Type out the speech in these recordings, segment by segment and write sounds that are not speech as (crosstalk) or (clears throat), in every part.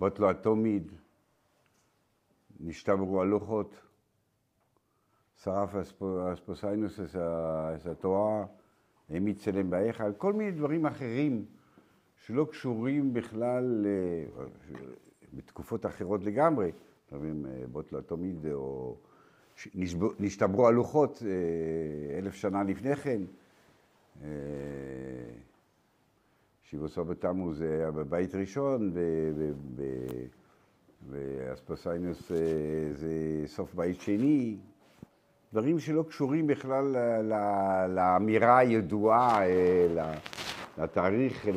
בוטלו התומיד, נשתברו הלוחות, שרף אספוסיינוס את התורה, העמיד צלם בהיכל, כל מיני דברים אחרים שלא קשורים בכלל בתקופות אחרות לגמרי, בוטלו התומיד או נשתברו הלוחות אלף שנה לפני כן. שיבוסו בתמוז זה היה בבית ראשון, ואספסיינוס זה סוף בית שני. דברים שלא קשורים בכלל לאמירה הידועה, לתאריך,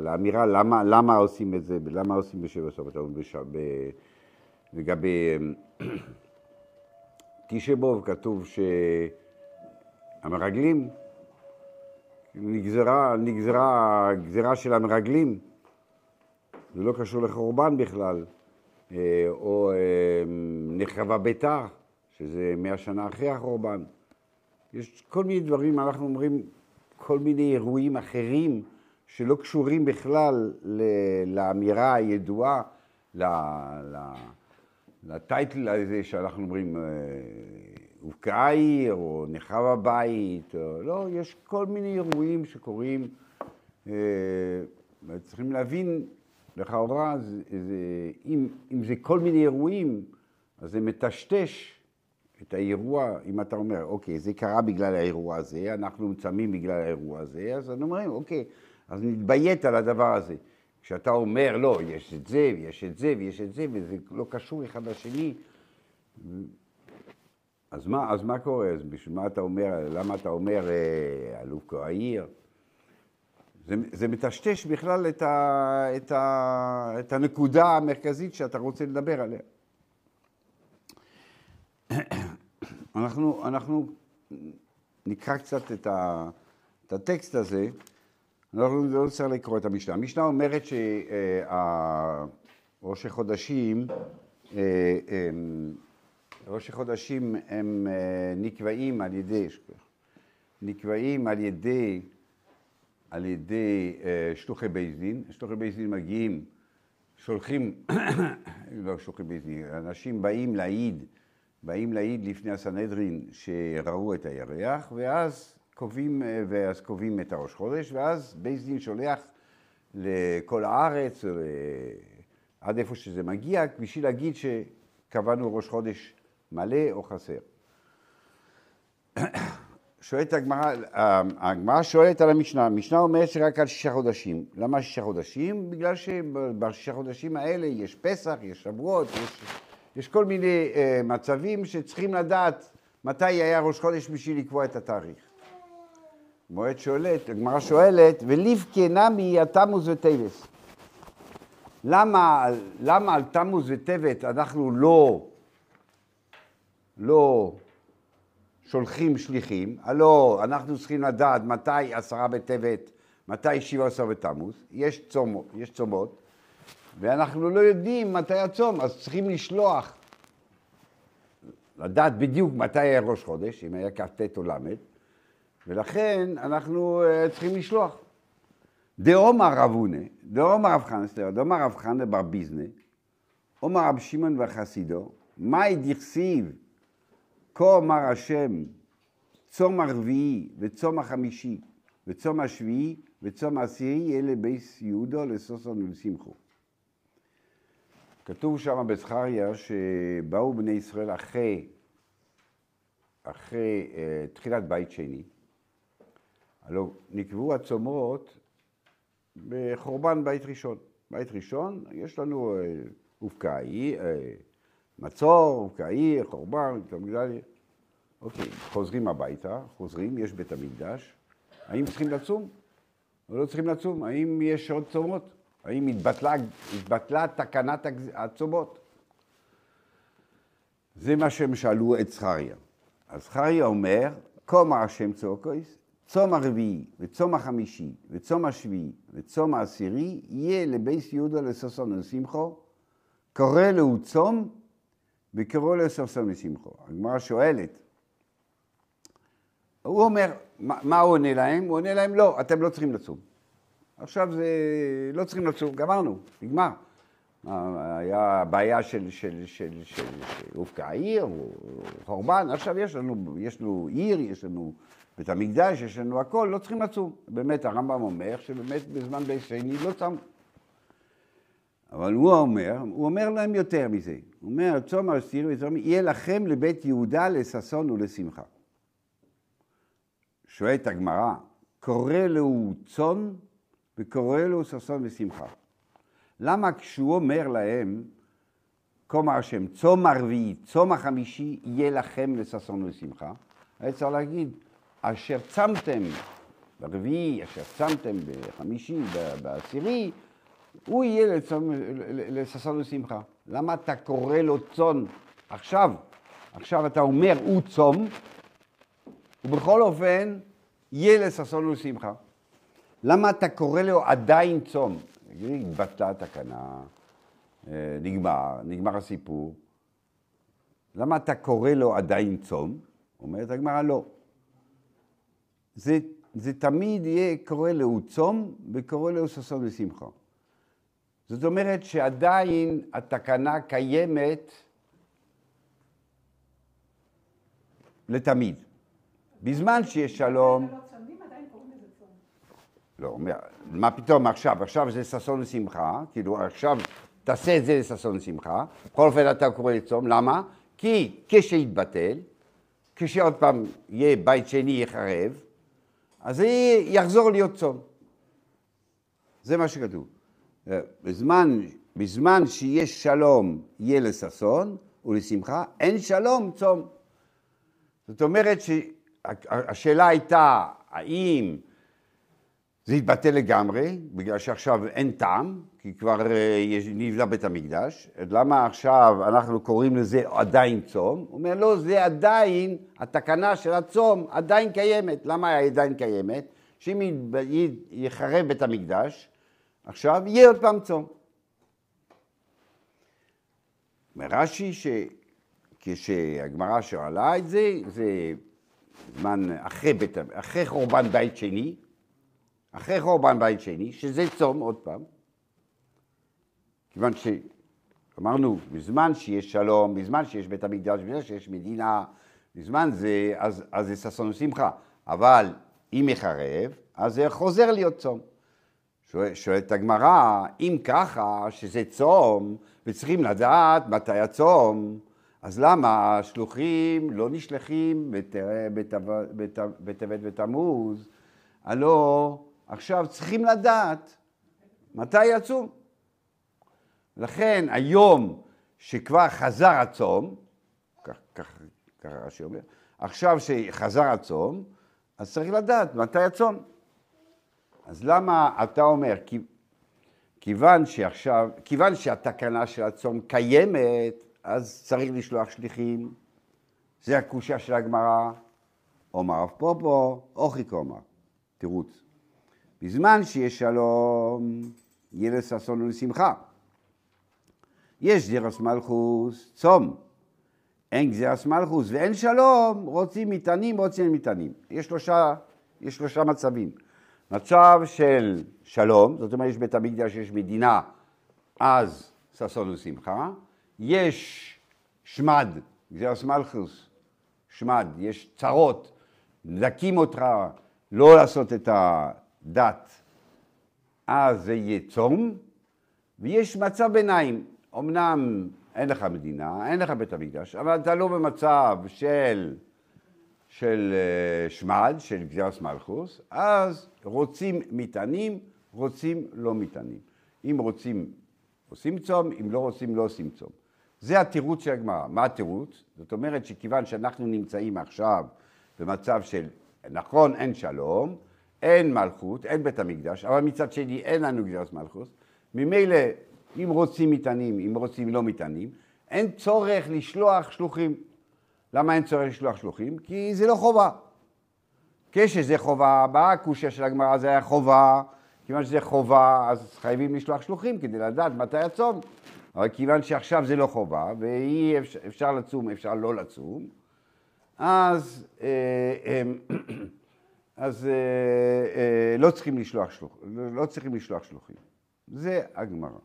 לאמירה למה, למה עושים את זה, למה עושים בשבע סוף התמוז. לגבי (clears throat) תשבוב כתוב שהמרגלים נגזרה, נגזרה, גזירה של המרגלים, זה לא קשור לחורבן בכלל, אה, או אה, נחרבה ביתר, שזה מאה שנה אחרי החורבן. יש כל מיני דברים, אנחנו אומרים, כל מיני אירועים אחרים שלא קשורים בכלל לאמירה הידועה, לטייטל הזה שאנחנו אומרים, העיר, או נחרב הבית, או, לא, יש כל מיני אירועים שקורים, אה, צריכים להבין, לכאורה, אם, אם זה כל מיני אירועים, אז זה מטשטש את האירוע, אם אתה אומר, אוקיי, זה קרה בגלל האירוע הזה, אנחנו מצמים בגלל האירוע הזה, אז אנחנו אומרים, אוקיי, אז נתביית על הדבר הזה. כשאתה אומר, לא, יש את זה, ויש את זה, ויש את זה, וזה לא קשור אחד לשני, אז מה, אז מה קורה? אז בשביל מה אתה אומר, למה אתה אומר אה, אלוף העיר? זה, זה מטשטש בכלל את, ה, את, ה, את הנקודה המרכזית שאתה רוצה לדבר עליה. (clears throat) אנחנו, אנחנו נקרא קצת את, ה, את הטקסט הזה, אנחנו לא צריך לקרוא את המשנה. המשנה אומרת שראש החודשים, אה, ראש החודשים הם אה, נקבעים על ידי, נקבעים על ידי, על ידי אה, שלוחי בית דין, שלוחי בית דין מגיעים, שולחים, (coughs) לא שלוחי בית דין, אנשים באים להעיד, באים להעיד לפני הסנהדרין שראו את הירח, ואז קובעים, אה, ואז קובעים את הראש חודש, ואז בית דין שולח לכל הארץ, עד איפה שזה מגיע, בשביל להגיד שקבענו ראש חודש מלא או חסר. (coughs) שואלת הגמרא, הגמרא שואלת על המשנה, המשנה אומרת שרק על שישה חודשים. למה שישה חודשים? בגלל שבשישה חודשים האלה יש פסח, יש שבועות, יש, יש כל מיני uh, מצבים שצריכים לדעת מתי היה ראש חודש בשביל לקבוע את התאריך. מועד שואלת, הגמרא שואלת, וליבקה נמי התמוז וטבס. למה, למה על תמוז וטבת אנחנו לא לא שולחים שליחים, הלא אנחנו צריכים לדעת מתי עשרה בטבת, מתי שבעה עשר בתמוז, יש, צומות, יש צומות, ואנחנו לא יודעים מתי הצום, אז צריכים לשלוח, לדעת בדיוק מתי היה ראש חודש, אם היה כ"ט או ל', ולכן אנחנו uh, צריכים לשלוח. דאומר רב הונה, דאומר רב חנא, סליחה, דאומר רב חנא בר ביזנה, עומר רב שמעון וחסידו, מאי דכסיב כה אמר השם, צום הרביעי וצום החמישי וצום השביעי וצום העשירי אלה בייס יהודו לסוסון ולשמחו. כתוב שם בזכריה שבאו בני ישראל אחרי, אחרי uh, תחילת בית שני, הלוא נקבעו הצומות בחורבן בית ראשון. בית ראשון, יש לנו uh, הופקעי, uh, מצור, קעיר, חורבן, המקדש. אוקיי, חוזרים הביתה, חוזרים, יש בית המקדש. האם צריכים לצום? או לא צריכים לצום? האם יש עוד צומות? האם התבטלה, התבטלה תקנת הצומות? זה מה שהם שאלו את זכריה. אז זכריה אומר, אמר השם צורקויס, צום הרביעי וצום החמישי וצום השביעי וצום העשירי יהיה לבייס יהודה לששון ולשמחו, קורא לו צום וקראו לששון ושמחו. הגמרא שואלת, הוא אומר, מה, מה הוא עונה להם? הוא עונה להם, לא, אתם לא צריכים לצום. עכשיו זה, לא צריכים לצום, גמרנו, נגמר. היה בעיה של, של, של, של, שהופקע העיר, או חורבן, עכשיו יש לנו, יש לנו עיר, יש לנו בית המקדש, יש לנו הכל, לא צריכים לצום. באמת, הרמב"ם אומר שבאמת בזמן בית שני לא צמו. אבל הוא אומר, הוא אומר להם יותר מזה. הוא אומר, צום אסיר וצום, יהיה לכם לבית יהודה לששון ולשמחה. שואלת הגמרא, קורא לו צום וקורא לו ששון ושמחה. למה כשהוא אומר להם, כה השם, צום הרביעי, צום החמישי, יהיה לכם לששון ולשמחה, היה צריך להגיד, אשר צמתם ברביעי, אשר צמתם בחמישי, בעשירי, הוא יהיה לששון ושמחה. למה אתה קורא לו צאן עכשיו? עכשיו אתה אומר הוא צום, ובכל אופן יהיה לששון ושמחה. למה אתה קורא לו עדיין צום? התבטלה התקנה, אה, נגמר, נגמר הסיפור. למה אתה קורא לו עדיין צום? אומרת הגמרא לא. זה, זה תמיד יהיה קורא לו צום וקורא לו ששון ושמחה. זאת אומרת שעדיין התקנה קיימת לתמיד. בזמן שיש שלום... לא, מה פתאום עכשיו? עכשיו זה ששון ושמחה, כאילו עכשיו תעשה את זה לששון ושמחה, בכל אופן אתה קורא לצום, למה? כי כשיתבטל, כשעוד פעם יהיה בית שני יחרב, אז זה יחזור להיות צום. זה מה שכתוב. בזמן, בזמן שיש שלום יהיה לששון ולשמחה, אין שלום צום. זאת אומרת שהשאלה הייתה האם זה יתבטל לגמרי, בגלל שעכשיו אין טעם, כי כבר אה, נבנה בית המקדש, למה עכשיו אנחנו קוראים לזה עדיין צום? הוא אומר, לא, זה עדיין, התקנה של הצום עדיין קיימת. למה היא עדיין קיימת? שאם יחרב בית המקדש, עכשיו יהיה עוד פעם צום. אומר רש"י שכשהגמרא שאלה את זה, זה זמן אחרי, בית, אחרי חורבן בית שני, אחרי חורבן בית שני, שזה צום עוד פעם, כיוון שאמרנו, בזמן שיש שלום, בזמן שיש בית המקדש, בזמן שיש מדינה, בזמן זה, אז, אז זה ששון ושמחה, אבל אם יחרב, אז זה חוזר להיות צום. שואלת הגמרא, אם ככה, שזה צום, וצריכים לדעת מתי הצום, אז למה השלוחים לא נשלחים בטבת ותמוז? הלא עכשיו צריכים לדעת מתי יצום. לכן היום שכבר חזר הצום, ככה רש"י אומר, עכשיו שחזר הצום, אז צריך לדעת מתי הצום. אז למה אתה אומר, כיוון שעכשיו, כיוון שהתקנה של הצום קיימת, אז צריך לשלוח שליחים, זה הקושה של הגמרא, אומר רב פופו, אוכי קומר, תירוץ. בזמן שיש שלום, יהיה לששון ולשמחה. יש גזירס מלכוס, צום. אין גזירס מלכוס ואין שלום, רוצים מטענים, רוצים מטענים. יש שלושה, יש שלושה מצבים. מצב של שלום, זאת אומרת יש בית המקדש, יש מדינה, אז ששון ושמחה. יש שמד, גזירס מלכוס, שמד, יש צרות, להקים אותך, לא לעשות את הדת, אז זה יהיה צום, ויש מצב ביניים, אמנם אין לך מדינה, אין לך בית המקדש, אבל אתה לא במצב של של אה, שמד, של גזירס מלכוס, אז רוצים מטענים, רוצים לא מטענים. אם רוצים, עושים צום, אם לא רוצים, לא עושים צום. זה התירוץ של הגמרא. מה התירוץ? זאת אומרת שכיוון שאנחנו נמצאים עכשיו במצב של, נכון, אין שלום, אין מלכות, אין בית המקדש, אבל מצד שני אין לנו גזירס מלכוס, ממילא אם רוצים מטענים, אם רוצים לא מטענים, אין צורך לשלוח שלוחים. למה אין צורך לשלוח שלוחים? כי זה לא חובה. כשזה חובה, באה הקושיה של הגמרא, זה היה חובה, כיוון שזה חובה, אז חייבים לשלוח שלוחים כדי לדעת מתי הצום. אבל כיוון שעכשיו זה לא חובה, ואי אפשר, אפשר לצום, אפשר לא לצום, אז, אה, (coughs) אה, אז אה, לא צריכים לשלוח, שלוח, לא צריכים לשלוח שלוחים. זה הגמרא.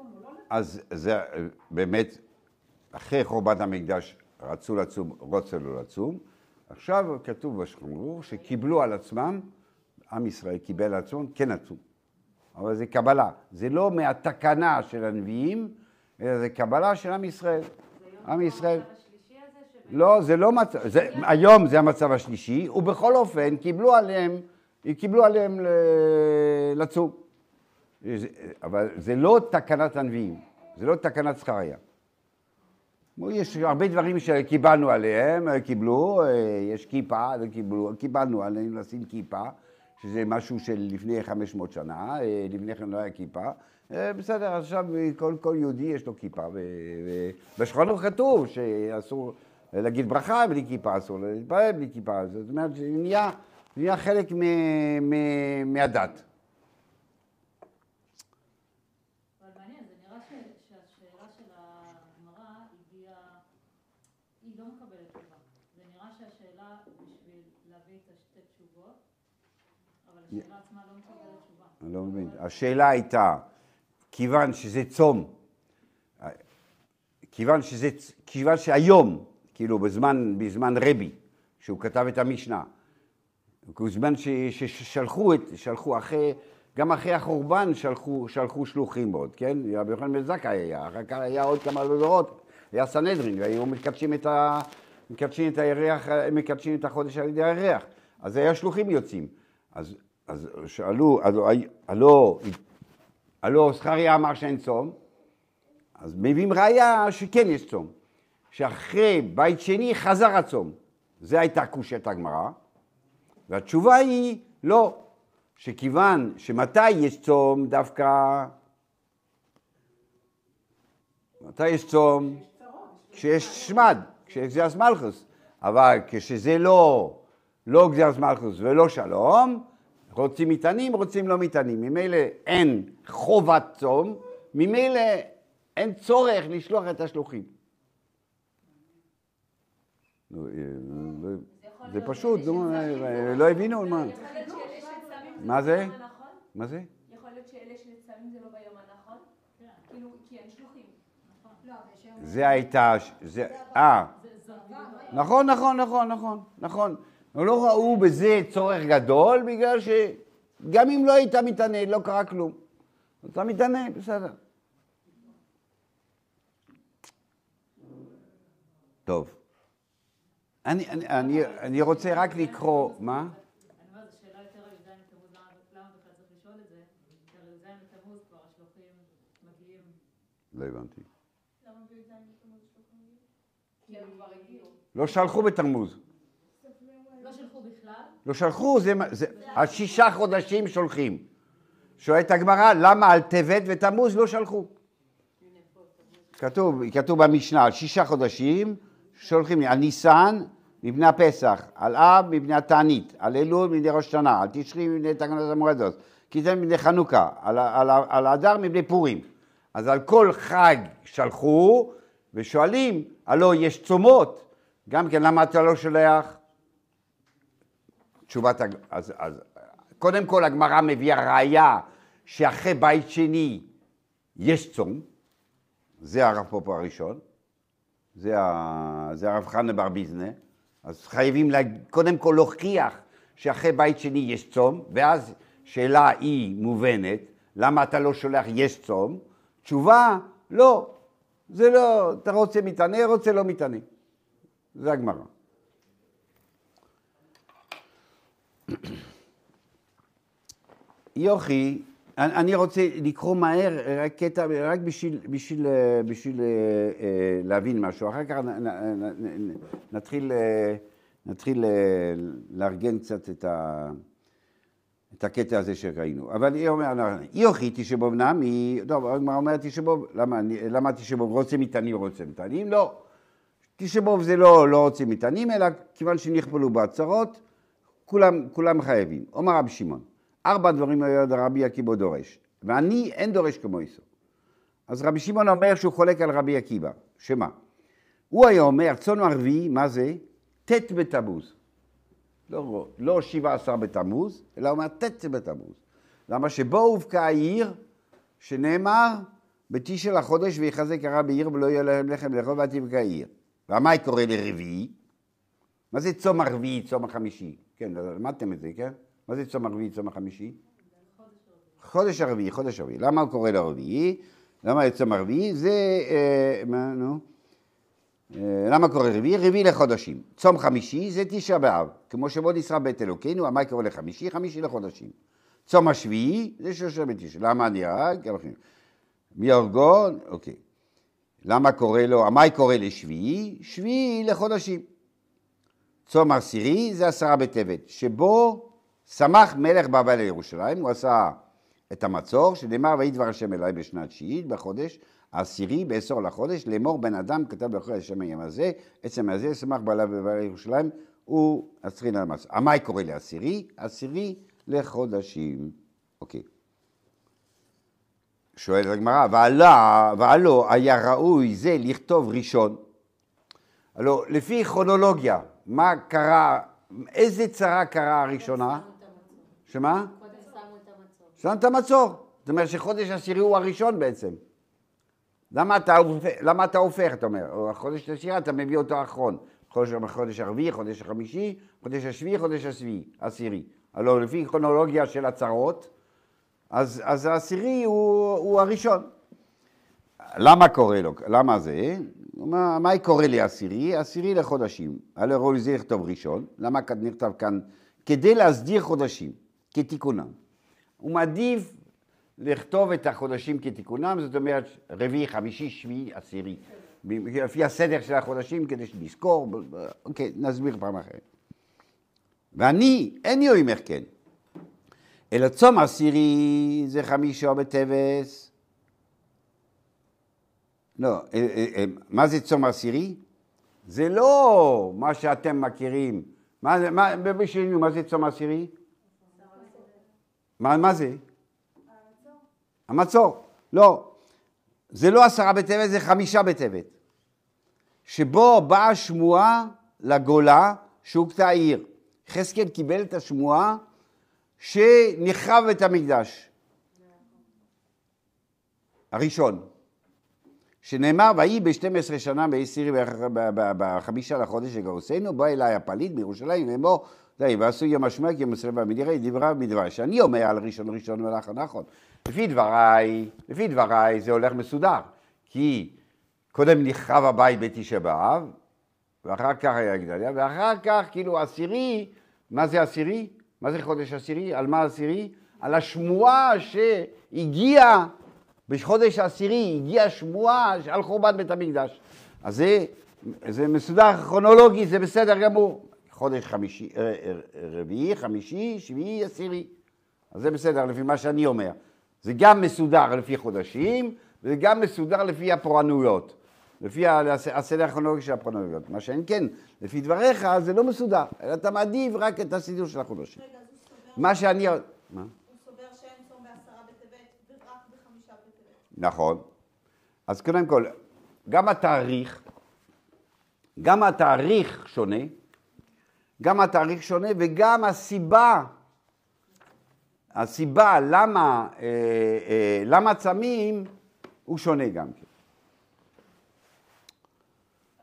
לצום או לא לצום? אז זה אה, באמת, אחרי חורבן המקדש רצו לצום, רוצה לא לצום. עכשיו כתוב בשולחן ערוך שקיבלו על עצמם, עם ישראל קיבל על עצמם, כן לצום. אבל זה קבלה. זה לא מהתקנה של הנביאים, אלא זה קבלה של עם ישראל. עם ישראל. לא, זה לא מצב, זה, היום זה המצב השלישי, ובכל אופן קיבלו עליהם, קיבלו עליהם לצום. אבל זה לא תקנת הנביאים, זה לא תקנת זכריה. יש הרבה דברים שקיבלנו עליהם, קיבלו, אה, יש כיפה, קיבלו, קיבלנו עליהם לשים כיפה, שזה משהו של לפני 500 שנה, אה, לפני כן לא היה כיפה. אה, בסדר, עכשיו כל, כל יהודי יש לו כיפה, ערוך כתוב שאסור להגיד ברכה בלי כיפה, אסור להתפלל בלי כיפה, זאת אומרת, זה נהיה, נהיה חלק מ, מ, מהדת. אבל מעניין, זה נראה ש- שהשאלה של הגמרא הגיעה, היא לא מקבלת תשובה. זה נראה שהשאלה בשביל להביא את השתי תשובות, אבל השאלה עצמה לא מקבלת תשובה. אני לא מבין. השאלה הייתה, כיוון שזה צום, כיוון שזה, כיוון שהיום, כאילו בזמן, בזמן רבי, שהוא כתב את המשנה, בזמן ש- ששלחו את, שלחו אחרי, גם אחרי החורבן שלחו, שלחו שלוחים עוד, כן? רבי יוחנן בן זכאי היה, אחר כך היה עוד כמה דורות, היה סנהדרין, והיו מקדשים את ה... מקדשים את הירח, מקדשים את החודש על ידי הירח. אז היה שלוחים יוצאים. אז, אז שאלו, הלו, הלו זכריה אמר שאין צום, אז מביאים ראיה שכן יש צום. שאחרי בית שני חזר הצום. זו הייתה קושיית הגמרא, והתשובה היא לא, שכיוון שמתי יש צום דווקא, מתי יש צום? כשיש שמד, כשגזירס מלכוס, אבל כשזה לא, לא גזירס מלכוס ולא שלום, רוצים מטענים, רוצים לא מטענים. ממילא אין חובת צום, ממילא אין צורך לשלוח את השלוחים. אה, לא- זה פשוט, נו, אה, לא הבינו מה. מה לא זה? ביום הנכון? מה זה? יכול להיות שאלה שצמים זה לא ביום הנכון? כאילו, כי אין שלוחים. לא. זה הייתה, זה, אה, נכון, נכון, נכון, נכון, נכון. אבל לא ראו בזה צורך גדול, בגלל שגם אם לא היית מתענה, לא קרה כלום. אתה מתענה, בסדר. טוב. אני, אני, אני, אני רוצה רק לקרוא, מה? לא הבנתי. למה בי"ז בתמוז שלוחים? כי הם כבר הגיעו. לא שלחו בתרמוז. לא שלחו בכלל, לא שלחו, זה, זה על שישה חודשים שולחים. שואלת הגמרא, למה על טבת ותמוז לא שלחו? כתוב, כתוב במשנה, על שישה חודשים שולחים, על ניסן מבני הפסח, על אב מבני התענית, על אלול מבני ראש השנה, על תשרי מבני תקנות המורדות, כיתן מבני חנוכה, על, על, מבני פורים. אז על כל חג שלחו, ושואלים, הלא יש צומות, גם כן למה אתה לא שולח? תשובת, הג- אז, אז קודם כל הגמרא מביאה ראיה שאחרי בית שני יש צום, זה הרב פופו הראשון, זה, ה, זה הרב חנה בר ביזנה, אז חייבים לה, קודם כל להוכיח שאחרי בית שני יש צום, ואז שאלה היא מובנת, למה אתה לא שולח יש צום? תשובה, לא, זה לא, אתה רוצה מתענה, רוצה לא מתענה. זה הגמרא. (clears throat) יוכי, אני רוצה לקרוא מהר רק קטע, רק בשביל, בשביל, אה, בשביל אה, אה, להבין משהו. אחר כך נתחיל, נתחיל לארגן קצת את, ה, את הקטע הזה שראינו. אבל היא אומרת, יוכי תשבוב נמי, טוב, הגמרא אומרת תשבוב, למה, למה תשבוב רוצה מטענים רוצה מטענים? לא. תשבוב זה לא, לא רוצה מטענים, אלא כיוון שנכפלו בהצהרות, כולם, כולם חייבים. אומר רבי שמעון, ארבע דברים היה רבי עקיבא דורש, ואני אין דורש כמו איסו. אז רבי שמעון אומר שהוא חולק על רבי עקיבא, שמה? הוא היה אומר, צאן ערבי, מה זה? ט' בתמוז. לא, לא 17 בתמוז, אלא הוא אומר ט' בתמוז. למה שבו הובקעה העיר, שנאמר, בתשע לחודש ויחזק הרע בעיר ולא יהיה להם לחם לאכול ותבקע העיר. והמאי קורא לרביעי? מה זה צום הרביעי, צום החמישי? כן, למדתם את זה, כן? מה זה צום הרביעי, צום החמישי? חודש הרביעי, חודש הרביעי. למה הוא קורא לרביעי? למה צום הרביעי? זה, אה, מה, נו? אה, למה קורא רביעי? רביעי לחודשים. צום חמישי זה תשעה באב. כמו שמות ישראל בית אלוקינו, המאי קורא לחמישי? חמישי לחודשים. צום השביעי זה שלושה בתשעה. למה אני הרג? מי הרגו? אוקיי. למה קורא לו, המאי קורא לשביעי? שביעי לחודשים. צום עשירי זה עשרה בטבת, שבו שמח מלך בבל לירושלים, הוא עשה את המצור, שנאמר ויהי דבר השם אליי בשנת תשיעית בחודש העשירי בעשור לחודש, לאמור בן אדם כתב בכל השם היום הזה, עצם הזה שמח בעלה בבל לירושלים, הוא עשרין על המצור. המאי קורא לעשירי? עשירי לחודשים. אוקיי. שואלת הגמרא, והלא היה ראוי זה לכתוב ראשון? הלא לפי כרונולוגיה, מה קרה, איזה צרה קרה הראשונה? שמה? שמו את המצור. זאת אומרת שחודש עשירי הוא הראשון בעצם. למה אתה, למה אתה הופך, אתה אומר? חודש עשירי אתה מביא אותו אחרון. חודש, חודש הרביעי, חודש החמישי, חודש השביעי, חודש השביעי, עשירי. הלוא לפי כרונולוגיה של הצרות, אז, אז העשירי הוא, הוא הראשון. למה קורא לו? למה זה? מה, מה קורא לי עשירי? לחודשים. הלא ראוי זה לכתוב ראשון. למה נכתב כאן? כדי להסדיר חודשים, כתיקונם. הוא מעדיף לכתוב את החודשים כתיקונם, זאת אומרת רביעי, חמישי, שביעי, עשירי. לפי הסדר של החודשים, כדי שנזכור, אוקיי, נסביר פעם אחרת. ואני, אין לי אומר כן. אלא צום עשירי זה חמישו בטבס. לא, אה, אה, אה, מה זה צום עשירי? זה לא מה שאתם מכירים. מה זה, מה, בשבילנו, מה זה צום עשירי? מה, מה זה? המצור. לא, זה לא עשרה בטבת, זה חמישה בטבת. שבו באה שמועה לגולה שהוכתה העיר. חזקאל קיבל את השמועה שנחרב את המקדש. הראשון, שנאמר, ויהי ב-12 שנה בעשירי בחמישה לחודש שגרוסנו, בא אליי הפליט בירושלים לאמור, די, ועשו יום השמק יום עשרה במדירי, דברה מדברי, שאני אומר על ראשון ראשון מלאך נכון. לפי דבריי, לפי דבריי זה הולך מסודר, כי קודם נחרב הבית בתשעה באב, ואחר כך היה גדליה, ואחר כך כאילו עשירי, מה זה עשירי? מה זה חודש עשירי? על מה עשירי? על השמועה שהגיעה, בחודש העשירי הגיעה שמועה על חורבן בית המקדש. אז זה, זה מסודר כרונולוגי, זה בסדר גמור. חודש חמישי, אה, אה, רביעי, חמישי, שביעי, עשירי. אז זה בסדר לפי מה שאני אומר. זה גם מסודר לפי חודשים, וזה גם מסודר לפי הפורענויות. לפי הסדר הכרונולוגי של הפורענויות. מה שאין כן, לפי דבריך זה לא מסודר, אלא אתה מעדיף רק את הסידור של החודשים. רגע. מה שאני... מה? הוא סובר שאין צום בעשרה בטבת ורק בחמישה בטבת. נכון. אז קודם כל, גם התאריך, גם התאריך שונה, גם התאריך שונה וגם הסיבה, הסיבה למה, אה, אה, למה צמים הוא שונה גם כן.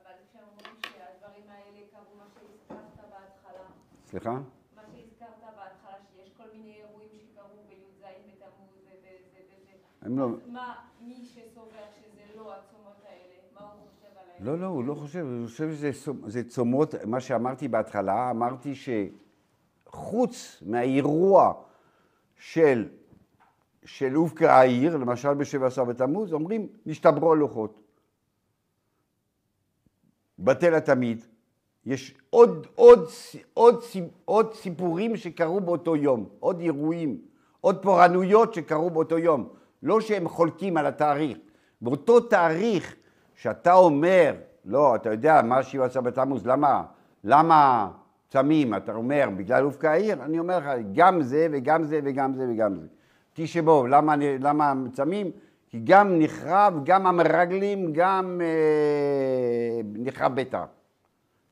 אבל כשהם אומרים שהדברים האלה קרו מה שהזכרת בהתחלה, סליחה? מה שהזכרת בהתחלה, שיש כל מיני אירועים שקרו בי"ז בתמוז וזה וזה, הם לא... מה, מי שסובר שזה לא הצומות האלה, מה הוא חושב עליהם? לא, לא, הוא לא חושב, הוא חושב שזה צומות, מה שאמרתי בהתחלה, אמרתי שחוץ מהאירוע של, של הובקעה העיר, למשל בשבע עשר בתמוז, אומרים, נשתברו הלוחות. בטל התמיד. יש עוד, עוד, עוד, עוד סיפורים שקרו באותו יום, עוד אירועים, עוד פורענויות שקרו באותו יום. לא שהם חולקים על התאריך. באותו תאריך שאתה אומר, לא, אתה יודע מה שבע עשר בתמוז, למה, למה צמים? אתה אומר, בגלל הובקעה העיר? אני אומר לך, גם זה וגם זה וגם זה וגם זה. באב, למה, למה צמים? כי גם נחרב, גם המרגלים, גם אה, נחרב ביתר.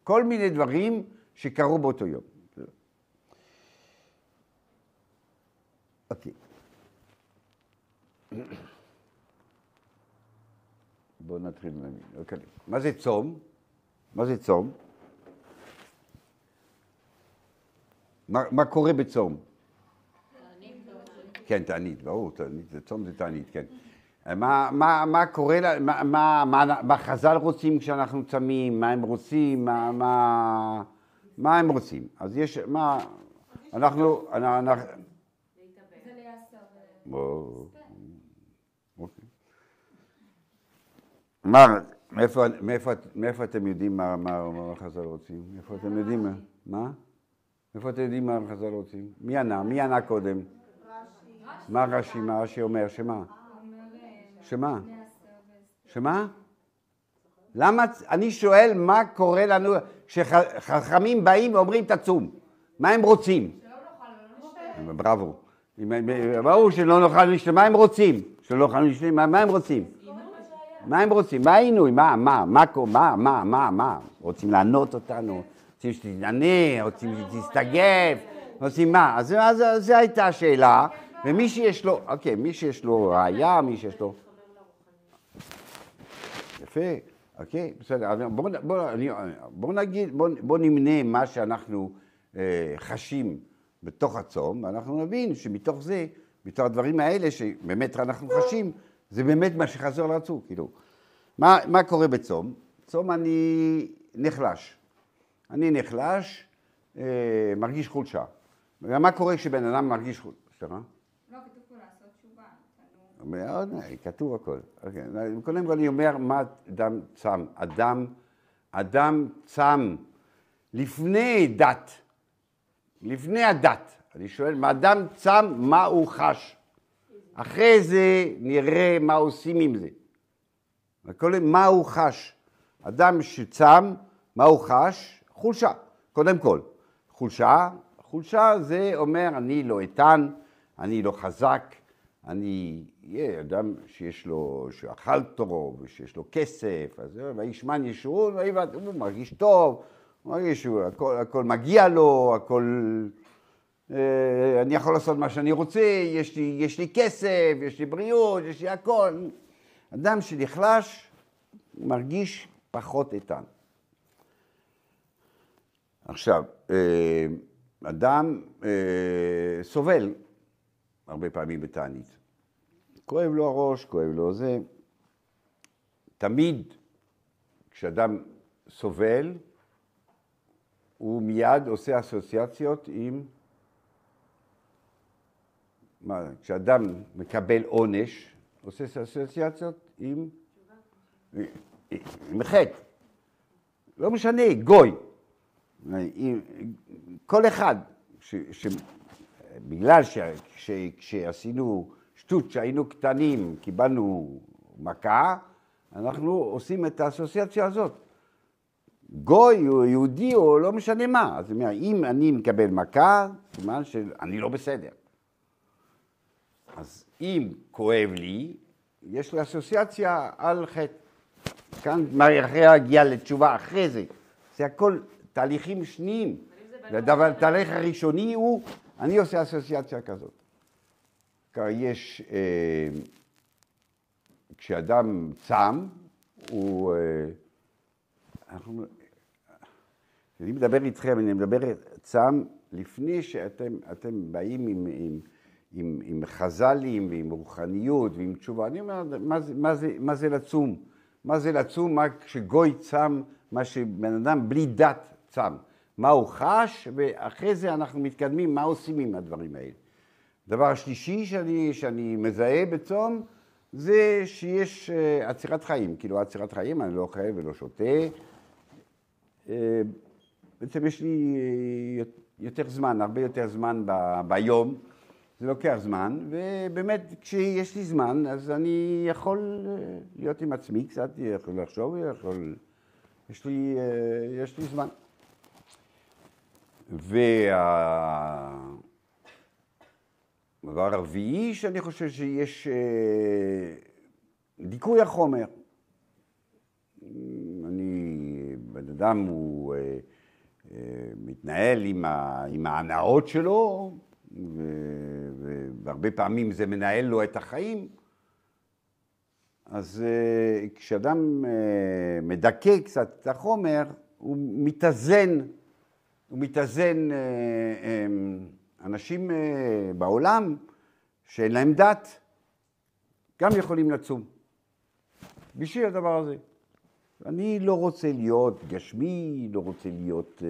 כל מיני דברים שקרו באותו יום. אוקיי. בואו נתחיל. אוקיי. מה זה צום? מה זה צום? מה, מה קורה בצום? כן, תענית, ברור, תענית, זה צום זה תענית, כן. מה, מה, מה קורה, מה, מה, מה, מה חז"ל רוצים כשאנחנו צמים, מה הם רוצים, מה, מה, מה הם רוצים. אז יש, מה, אנחנו, אנחנו, זה להיעשר. בוא. אוקיי. מה, מאיפה, מאיפה, מאיפה אתם יודעים מה, מה, מה חז"ל רוצים? מאיפה אתם יודעים מה? מה? מאיפה אתם יודעים מה חז"ל רוצים? מי ענה? מי ענה קודם? מה רש"י? מה רש"י אומר? שמה? שמה? שמה? למה, אני שואל מה קורה לנו כשחכמים באים ואומרים תצום, מה הם רוצים? בראבו. ברור שלא נאכל לשלם, מה הם רוצים? שלא נאכל מה מה הם רוצים? מה הם רוצים? מה העינוי? מה, מה, מה, מה, מה, מה, מה? רוצים לענות אותנו? רוצים שתתענה? רוצים שתסתגף? רוצים מה? אז זו הייתה השאלה, ומי שיש לו, אוקיי, מי שיש לו ראייה, מי שיש לו... יפה, אוקיי, בסדר. בואו נגיד, בואו בוא נמנה מה שאנחנו אה, חשים בתוך הצום, ואנחנו נבין שמתוך זה, מתוך הדברים האלה שבאמת אנחנו חשים, זה באמת מה שחזור רצו, כאילו. מה, מה קורה בצום? צום אני נחלש. אני נחלש, אה, מרגיש חולשה. ומה קורה כשבן אדם מרגיש חולשה? סליחה? לא, כתוב פה לעשות תשובה. מאוד, כתוב הכל. אוקיי. קודם כל אני אומר מה אדם צם. אדם, אדם צם לפני דת, לפני הדת. אני שואל, מה אדם צם, מה הוא חש? אחרי זה נראה מה עושים עם זה. מה הוא חש? אדם שצם, מה הוא חש? חולשה, קודם כל. חולשה, חולשה זה אומר אני לא איתן, אני לא חזק, אני יהיה אדם שיש לו, שאכל טוב, ושיש לו כסף, אז וישמן ישורון, ויבד, הוא מרגיש טוב, הוא מרגיש שהכל הכל מגיע לו, הכל... אה, אני יכול לעשות מה שאני רוצה, יש לי, יש לי כסף, יש לי בריאות, יש לי הכל. אדם שנחלש מרגיש פחות איתן. עכשיו, אה, אדם אה, סובל הרבה פעמים בתענית. כואב לו הראש, כואב לו זה. תמיד כשאדם סובל, הוא מיד עושה אסוציאציות עם... מה, כשאדם מקבל עונש, עושה אסוציאציות עם... עם חטא. לא משנה, גוי. כל אחד, ש, ש, בגלל שכשעשינו שטות, כשהיינו קטנים, קיבלנו מכה, אנחנו עושים את האסוציאציה הזאת. גוי או יהודי או לא משנה מה. אז אם אני מקבל מכה, סימן שאני לא בסדר. אז אם כואב לי, יש לי אסוציאציה על חטא. כאן אחרי הגיעה לתשובה אחרי זה. זה הכל תהליכים שניים. הדבר, התהליך הראשוני הוא, אני עושה אסוציאציה כזאת. יש, אה, כשאדם צם, הוא, אה, אנחנו, כשאני מדבר איתכם, אני מדבר צם לפני שאתם אתם באים עם, עם, עם, עם חז"לים ועם רוחניות ועם תשובה. אני אומר, מה זה, מה זה, מה זה לצום? מה זה לצום? מה כשגוי צם, מה שבן אדם בלי דת צם. מה הוא חש, ואחרי זה אנחנו מתקדמים, מה עושים עם הדברים האלה. דבר השלישי שאני, שאני מזהה בצום, זה שיש אה, עצירת חיים. כאילו עצירת חיים, אני לא אוכל ולא שותה. אה, בעצם יש לי אה, יותר זמן, הרבה יותר זמן ביום. זה לוקח זמן, ובאמת כשיש לי זמן, אז אני יכול אה, להיות עם עצמי קצת, יכול לחשוב, יכול... יש לי, אה, יש לי זמן. והדבר הרביעי שאני חושב שיש אה, דיכוי החומר. אני, בן אדם הוא מתנהל עם ההנאות שלו, ו, והרבה פעמים זה מנהל לו את החיים, אז אה, כשאדם אה, מדכא קצת את החומר, הוא מתאזן, הוא מתאזן, אה, אה, אנשים בעולם שאין להם דת, גם יכולים לצום. בשביל הדבר הזה. אני לא רוצה להיות גשמי, לא רוצה להיות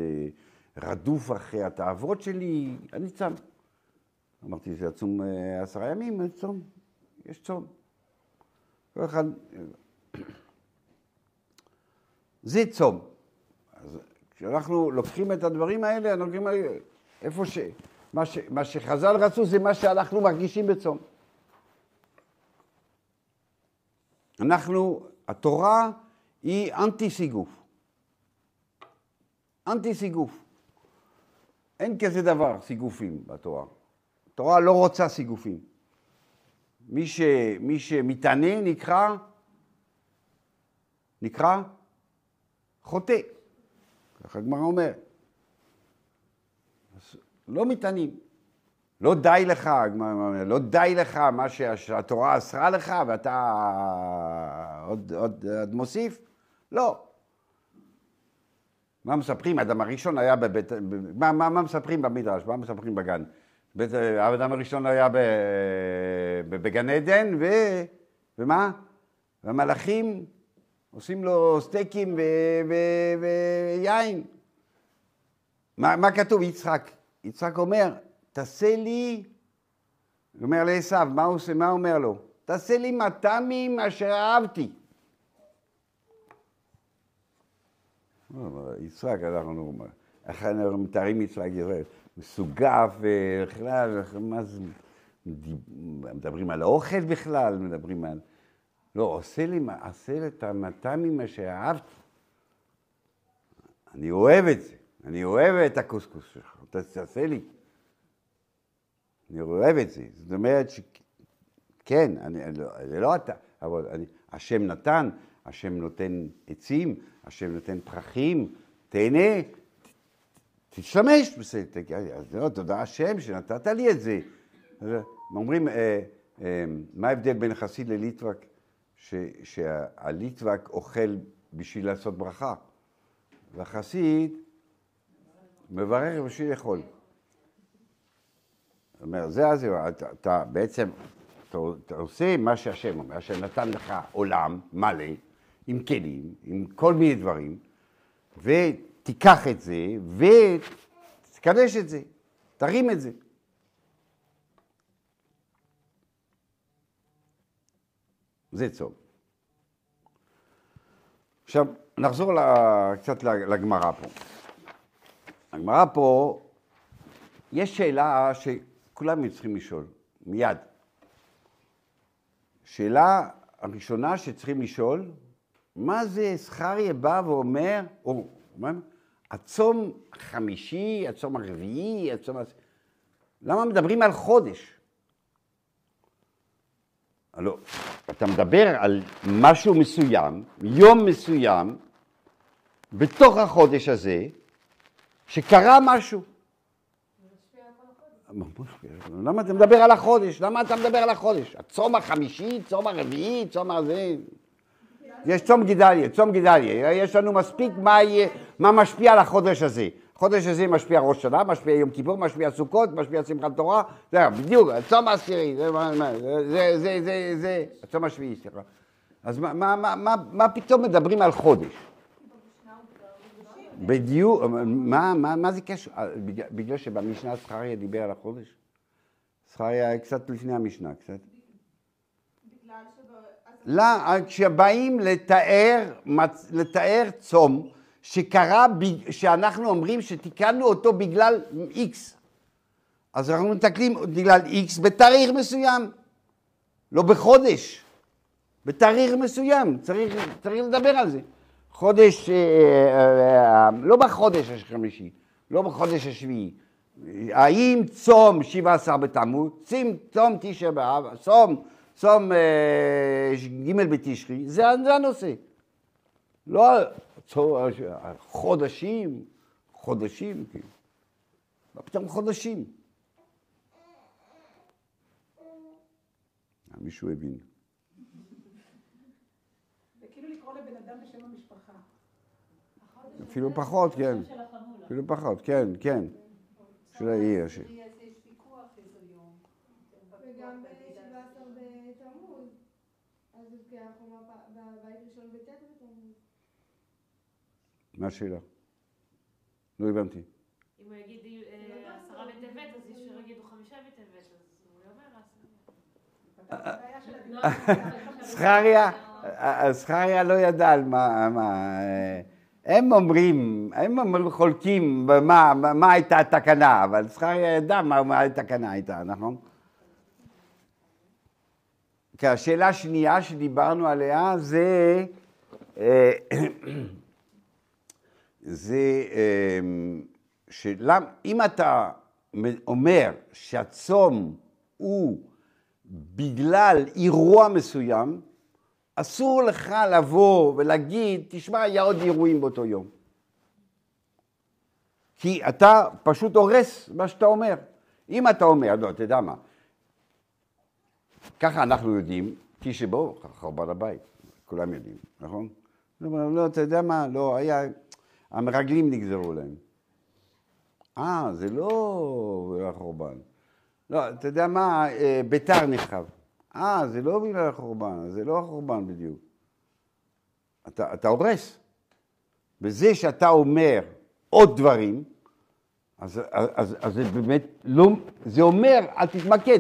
רדוף אחרי התאוות שלי, אני צם. אמרתי, זה לצום אה, עשרה ימים, אני צום, יש צום. כל אחד... (clears throat) זה צום. אז כשאנחנו לוקחים את הדברים האלה, אנחנו לוקחים איפה ש... מה, ש... מה שחז"ל רצו זה מה שאנחנו מרגישים בצום. אנחנו, התורה היא אנטי סיגוף. אנטי סיגוף. אין כזה דבר, סיגופים בתורה. התורה לא רוצה סיגופים. מי, ש, מי שמתענה נקרא, נקרא חוטא. ככה הגמרא אומרת. אז לא מתענים. לא די לך, לא די לך מה שהתורה אסרה לך ואתה עוד, עוד, עוד מוסיף? לא. מה מספרים? האדם הראשון היה בבית... מה, מה, מה מספרים במדרש? מה מספרים בגן? בית, האדם הראשון היה בגן עדן, ו, ומה? והמלאכים עושים לו סטייקים ו, ו, ויין. מה, מה כתוב? יצחק. יצחק אומר, תעשה לי, הוא אומר לעשו, מה הוא עושה? מה הוא אומר לו? תעשה לי מטעמים אשר אהבתי. יצחק, אנחנו מתארים יצחק ישראל? מסוגף וכלל, מה זה, מדברים על האוכל בכלל, מדברים על... לא, עושה לי, עשה לי את המטעמים אשר אהבתי. אני אוהב את זה, אני אוהב את הקוסקוס שלך, תעשה לי. אני אוהב את זה. זאת אומרת שכן, אני, לא, זה לא אתה, אבל אני, השם נתן, השם נותן עצים, השם נותן פרחים, תהנה, תשתמש בזה. אז לא, תודה השם שנתת לי את זה. אומרים, אה, אה, מה ההבדל בין חסיד לליטווק? שהליטווק אוכל בשביל לעשות ברכה, והחסיד מברך בשביל לאכול. זאת אומרת, זה אז, אתה, אתה בעצם, אתה, אתה עושה מה שהשם אומר, שנתן לך עולם מלא, עם כלים, עם כל מיני דברים, ותיקח את זה, ותקדש את זה, תרים את זה. זה צום. עכשיו, נחזור קצת לגמרא פה. הגמרא פה, יש שאלה שכולם צריכים לשאול, מיד. שאלה הראשונה שצריכים לשאול, מה זה זכריה בא ואומר, או, אומר, הצום החמישי, הצום הרביעי, הצום... למה מדברים על חודש? הלוא, אתה מדבר על משהו מסוים, יום מסוים, בתוך החודש הזה, שקרה משהו. למה אתה מדבר על החודש? למה אתה מדבר על החודש? הצום החמישי, צום הרביעי, צום הזה... יש צום גדליה, צום גדליה, יש לנו מספיק מה, יהיה, מה משפיע על החודש הזה. החודש הזה משפיע ראש שנה, משפיע יום כיפור, משפיע סוכות, משפיע שמחת תורה, זה בדיוק, הצום העשירי, זה, זה, זה, זה, זה, הצום השביעי, סליחה. אז מה, מה, מה, מה, מה פתאום מדברים על חודש? בדיוק, מה, מה, מה זה קשור? בגלל, בגלל שבמשנה זכריה דיבר על החודש? זכריה קצת לפני המשנה, קצת. כשבאים לתאר, לתאר צום שקרה, שאנחנו אומרים שתיקנו אותו בגלל איקס, אז אנחנו מתקנים בגלל איקס בתאריך מסוים, לא בחודש, בתאריך מסוים, צריך, צריך לדבר על זה. חודש, אה, אה, אה, לא בחודש החמישי, לא בחודש השביעי. האם צום 17 בתמוז, צום תשעה באב, צום צום ג' בתשרי, זה, הנושא. לא חודשים, חודשים, כאילו. מה פתאום חודשים? מישהו הבין. אדם בשם המשפחה. אפילו פחות, כן. אפילו פחות, כן, כן. של העיר. ש- יש ויכוח איזה יום. וגם ב-17 בתמוז, אז הובקעה החומה פ- בבית ראשון בט' בתמוז. מה השאלה? לא הבנתי. אם הוא יגיד אה, עשרה בטבת, אז יש שיגידו חמישה בטבת, אז הוא לא אומר זכריה, אה, זכריה לא ידע על מה, מה, אה, הם אומרים, הם חולקים במה, מה- הייתה התקנה, אבל זכריה ידע מה, מה התקנה הייתה, נכון? כי השאלה השנייה שדיברנו עליה זה, זה אה, שלם, אם אתה אומר שהצום הוא בגלל אירוע מסוים, אסור לך לבוא ולהגיד, תשמע, היה עוד אירועים באותו יום. כי אתה פשוט הורס מה שאתה אומר. אם אתה אומר, לא, אתה יודע מה, ככה אנחנו יודעים, תשעה באב, חורבן הבית, כולם יודעים, נכון? לא, אתה יודע מה, לא, היה, המרגלים נגזרו להם. אה, זה לא החורבן. לא, אתה יודע מה, אה, ביתר נחרב. אה, זה לא בגלל החורבן, זה לא החורבן בדיוק. אתה, אתה הורס. בזה שאתה אומר עוד דברים, אז, אז, אז, אז זה באמת לא, זה אומר, אל תתמקד.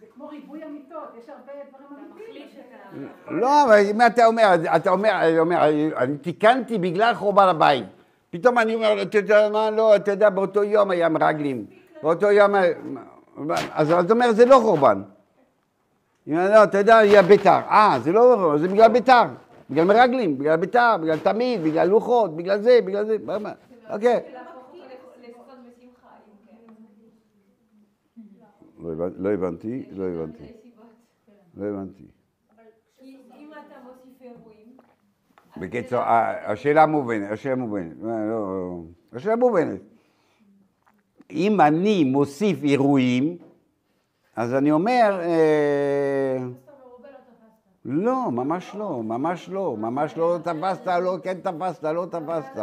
זה כמו ריבוי אמיתות, יש הרבה דברים אמיתיים. מחליש את ה... לא, אבל אם אתה אומר, אתה אומר, אני אומר, אני תיקנתי בגלל חורבן הבית. פתאום אני אומר, אתה יודע מה, לא, אתה יודע, באותו יום היה מרגלים. באותו יום, אז אתה אומר, זה לא חורבן. לא, אתה יודע, היה ביתר. אה, זה לא חורבן, זה בגלל ביתר. בגלל מרגלים, בגלל ביתר, בגלל תמיד, בגלל לוחות, בגלל זה, בגלל זה. אוקיי. לא הבנ- הבנתי, לא הבנתי. לא הבנתי. כי אם אתה מוסיף אירועים... אז בקיצור, השאלה מובנת, השאלה מובנת. לא, לא, השאלה מובנת. אם אני מוסיף אירועים, אז אני אומר, אה, לא, ממש לא, ממש לא, ממש לא תפסת, לא כן תפסת, לא תפסת.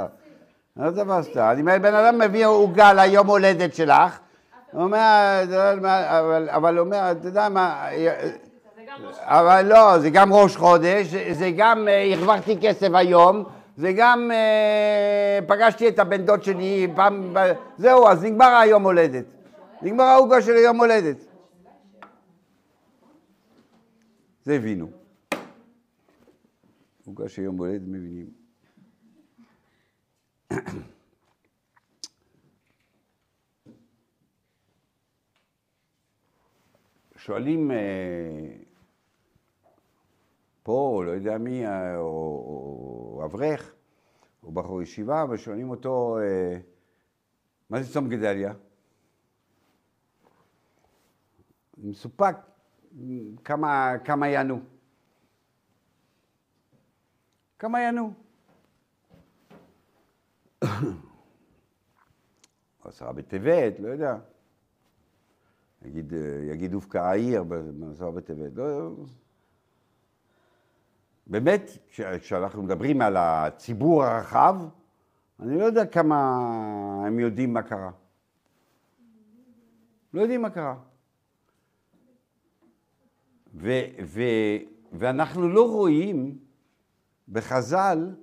לא תפסת. אני אומר, בן אדם מביא עוגה ליום הולדת שלך, הוא אומר, אבל- הוא אומר, אתה יודע מה, ראש אבל לא, זה גם ראש חודש, זה- גם אה, הרווחתי כסף היום, זה גם אה, פגשתי את הבן דוד שלי פעם, זהו, אז נגמר היום הולדת. נגמר העוגה של היום הולדת. זה הבינו. עוגה של יום הולדת מבינים. שואלים פה, לא יודע מי, אה, או, או אברך, או בחור ישיבה, ושואלים אותו, אה, מה זה צום גדליה? מסופק כמה, כמה יענו. כמה יענו? (coughs) עשרה בטבת, לא יודע. יגיד, אה, יגיד הופקעה העיר בעשרה בטבת. לא, באמת, כש- כשאנחנו מדברים על הציבור הרחב, אני לא יודע כמה הם יודעים מה קרה. לא יודעים מה קרה. ו, ו, ואנחנו לא רואים בחז"ל,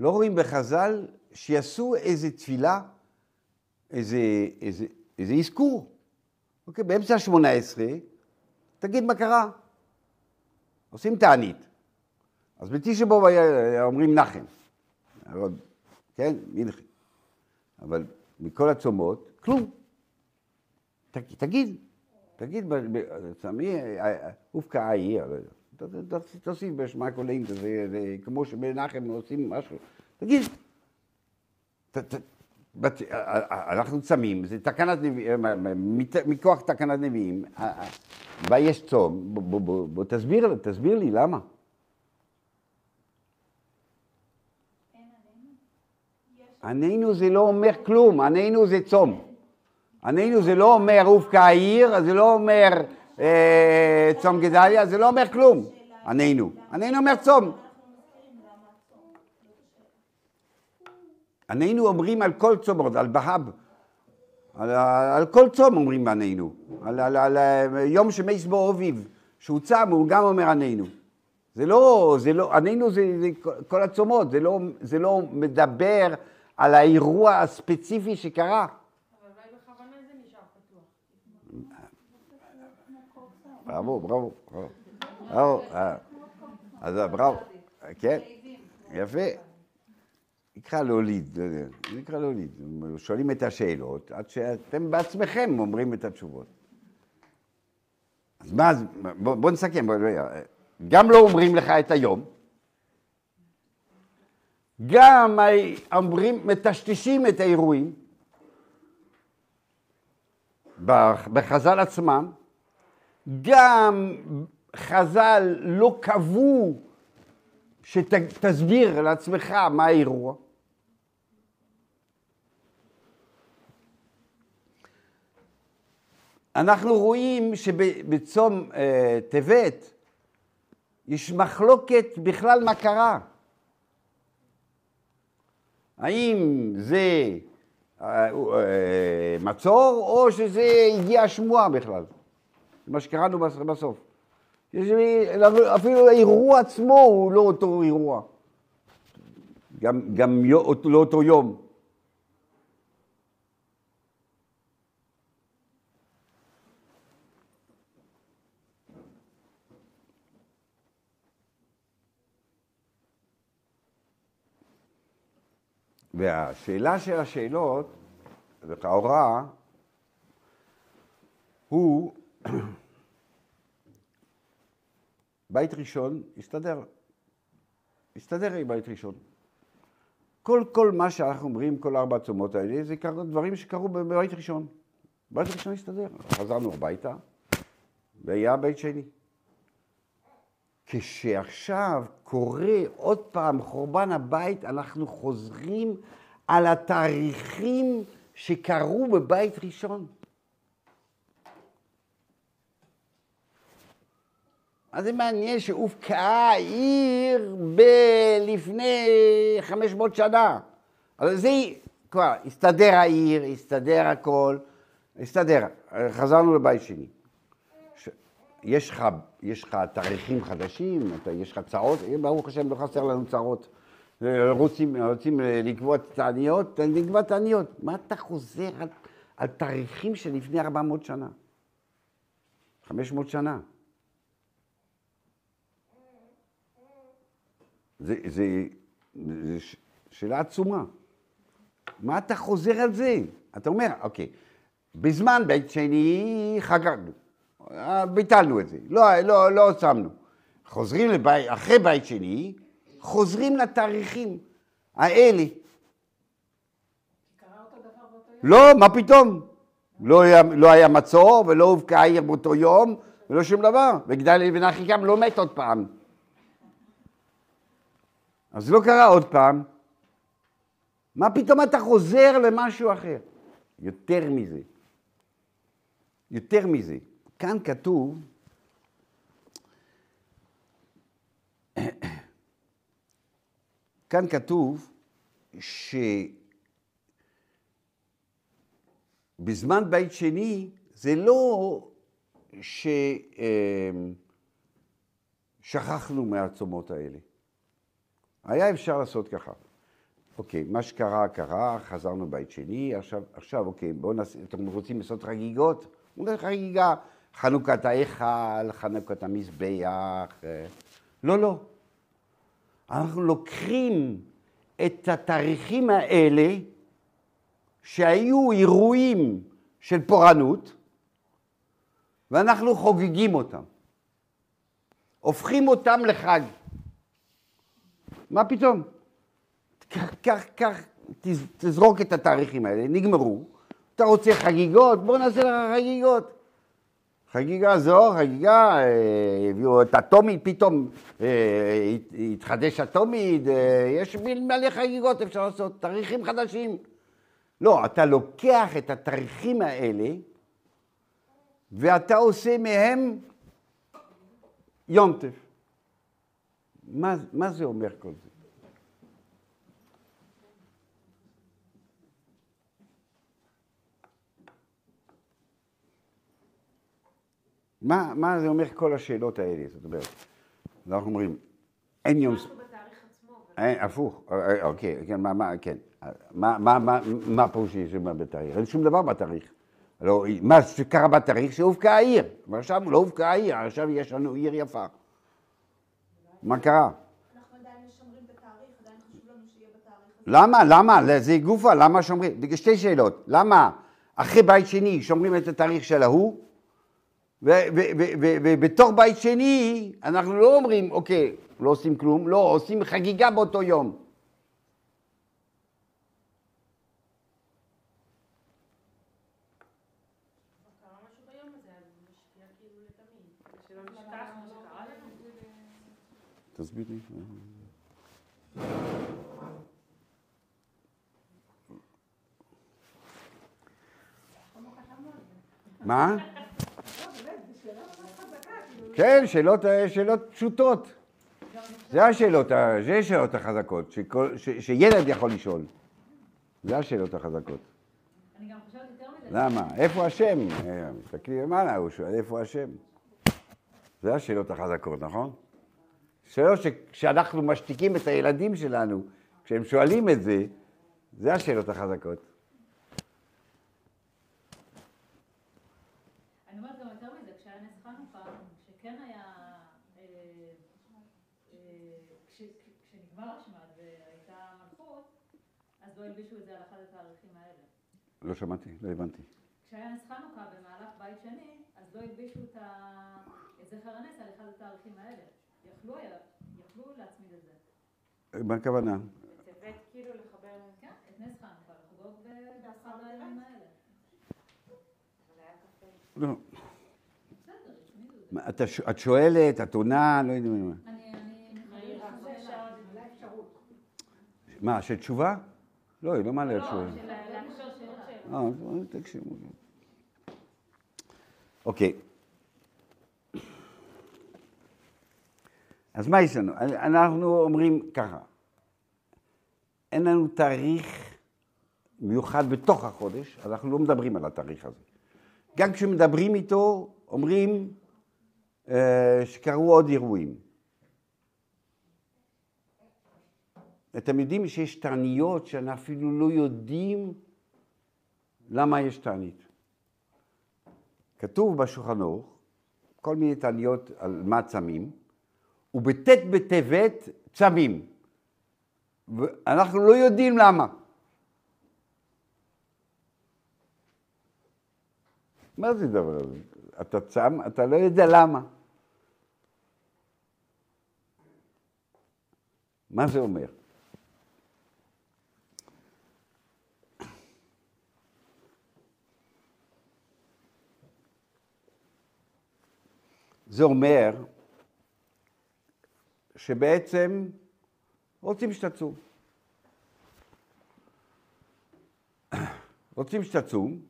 לא רואים בחז"ל שיעשו איזה תפילה, איזה, איזה, איזה אזכור. אוקיי, באמצע השמונה עשרה, תגיד מה קרה. עושים תענית. אז היה- אומרים נחם, כן, מנחם. אבל מכל הצומות, כלום. ת- תגיד, תגיד, ב- תמי, אה, הופקעה לא יודע. ת- ת- תוסיף בשמע קולעים, כמו שבנחם עושים משהו. תגיד, ת- ת- בת- אנחנו צמים, זה תקנת נביאים, מכוח תקנת נביאים, אה, אה, בה יש צום, בוא- בוא- בוא תסביר, תסביר לי למה. עננו זה לא אומר כלום, עננו זה צום. עננו זה לא אומר הופקה העיר, זה לא אומר אה, צום גדליה, זה לא אומר כלום. עננו. עננו אומר צום. עננו אומרים על כל צומות, על בהב. על, על כל צום אומרים עננו. על, על, על, על יום שמייס בו אביב, שהוא צם, הוא גם אומר עננו. זה לא, זה לא, עננו זה, זה כל הצומות, זה לא, זה לא מדבר על האירוע הספציפי שקרה. בראבו, בראבו, בראבו. אה. אז בראבו, כן, יפה. נקרא להוליד, לא נקרא להוליד. שואלים את השאלות, עד שאתם בעצמכם אומרים את התשובות. אז מה, בוא, בוא נסכם, בוא, גם לא אומרים לך את היום, גם אומרים, מטשטשים את האירועים בח- בחז"ל עצמם, גם חז"ל לא קבעו שתסביר לעצמך מה האירוע. אנחנו רואים שבצום אה, טבת יש מחלוקת בכלל מה קרה. האם זה אה, אה, מצור או שזה הגיע השמועה בכלל, מה שקראנו בס- בסוף. אפילו האירוע עצמו הוא לא אותו אירוע, גם, גם לא אותו יום. והשאלה של השאלות, לכאורה, הוא (clears throat) בית ראשון הסתדר. הסתדר עם בית ראשון. כל, כל מה שאנחנו אומרים, כל ארבע הצומות האלה, זה דברים שקרו בבית ראשון. בית ראשון הסתדר. חזרנו הביתה, והיה בית שני. כשעכשיו קורה עוד פעם חורבן הבית, אנחנו חוזרים על התאריכים שקרו בבית ראשון. אז זה מעניין שהובקעה העיר ב- לפני 500 שנה. אבל זה כבר, הסתדר העיר, הסתדר הכל, הסתדר. חזרנו לבית שני. יש לך, יש לך תאריכים חדשים, אתה, יש לך צרות, ברוך השם לא חסר לנו צרות. רוצים, רוצים לקבוע תעניות, נקבע תעניות. מה אתה חוזר על, על תאריכים של לפני 400 שנה? 500 שנה. זה, זה, זה ש- שאלה עצומה. מה אתה חוזר על זה? אתה אומר, אוקיי, בזמן בית שני חגגנו, אה, ביטלנו את זה, לא, לא, לא שמנו. חוזרים לבית, אחרי בית שני, חוזרים לתאריכים האלה. לא, מה פתאום? לא היה, לא היה מצור ולא הובקעה העיר באותו יום ולא שום דבר. וגדליה בן אחיקם לא מת עוד פעם. אז לא קרה עוד פעם. מה פתאום אתה חוזר למשהו אחר? יותר מזה. יותר מזה. כאן כתוב, כאן כתוב שבזמן בית שני זה לא ששכחנו מהצומות האלה. היה אפשר לעשות ככה. אוקיי, מה שקרה, קרה, חזרנו בית שני, עכשיו, עכשיו אוקיי, בואו נעשה, אתם רוצים לעשות חגיגות? נעשה חגיגה, חנוכת ההיכל, חנוכת המזבח. אה, לא, לא. אנחנו לוקחים את התאריכים האלה, שהיו אירועים של פורענות, ואנחנו חוגגים אותם. הופכים אותם לחג. מה פתאום? קח, קח, תז- תזרוק את התאריכים האלה, נגמרו. אתה רוצה חגיגות? בוא נעשה לך חגיגות. חגיגה זו, חגיגה, אה, הביאו את הטומיד, פתאום אה, הת- התחדש הטומיד, אה, יש מלא חגיגות אפשר לעשות, תאריכים חדשים. לא, אתה לוקח את התאריכים האלה ואתה עושה מהם יונטף. מה, מה זה אומר כל זה? מה, מה זה אומר כל השאלות האלה? זאת אומרת, אנחנו אומרים, אין יום... משהו בתאריך עצמו. אין, הפוך, אה, אה, אוקיי, כן, מה, מה, כן. מה, מה, מה, מה פירוש שיש מה בתאריך? אין שום דבר בתאריך. לא, מה שקרה בתאריך שהובקעה העיר, ועכשיו לא הובקעה העיר, עכשיו יש לנו עיר יפה. מה קרה? אנחנו עדיין משמרים בתאריך, עדיין חשוב לנו שיהיה בתאריך. למה? למה? זה גופה, למה שומרים? שתי שאלות. למה אחרי בית שני שומרים את התאריך של ההוא, ובתוך בית שני אנחנו לא אומרים, אוקיי, לא עושים כלום, לא, עושים חגיגה באותו יום. קרה משהו ביום הזה, אז משפיע כאילו לתמיד. שלא נשכח מה שקרה לנו. תסביר לי. מה? כן, שאלות, שאלות פשוטות. זה השאלות, זה השאלות החזקות, שכל, ש, שילד יכול לשאול. זה השאלות החזקות. אני גם חושבת יותר מזה. למה? איפה השם? אה, תסתכלי למעלה, הוא שואל איפה השם. זה השאלות החזקות, נכון? שאלות שכשאנחנו משתיקים את הילדים שלנו, כשהם שואלים את זה, זה השאלות החזקות. אני אומרת גם יותר מזה, כשהיה נס חנוכה, שכן היה, אה, אה, כש- כשנגמר השמד והייתה מלכות, אז לא הלבישו את זה על אחד התאריכים האלה. לא שמעתי, לא הבנתי. כשהיה נס חנוכה במהלך בית שני, אז לא הלבישו את ה- את זכר הנס על אחד התאריכים האלה. יכלו היה- יכלו להצמיד את זה. מה הכוונה? בטבת כאילו לחבר... כן, את נס חנוכה, לחגוג באחד הימים האלה. לא. את שואלת, את עונה, לא יודע מה. אפשרות. מה, של תשובה? לא, היא לא מעלה את לא. של להקשר שאלה. אה, תקשיבו. אוקיי. אז מה יש לנו? אנחנו אומרים ככה, אין לנו תאריך מיוחד בתוך החודש, אז אנחנו לא מדברים על התאריך הזה. גם כשמדברים איתו, אומרים אה, שקרו עוד אירועים. אתם יודעים שיש תעניות שאנחנו אפילו לא יודעים למה יש תענית. כתוב בשולחן ערוך כל מיני תעניות על מה צמים, ובט' בטבת צמים. ואנחנו לא יודעים למה. מה זה הדבר הזה? אתה צם, אתה לא יודע למה. מה זה אומר? זה אומר שבעצם רוצים שתצום. (coughs) רוצים שתצום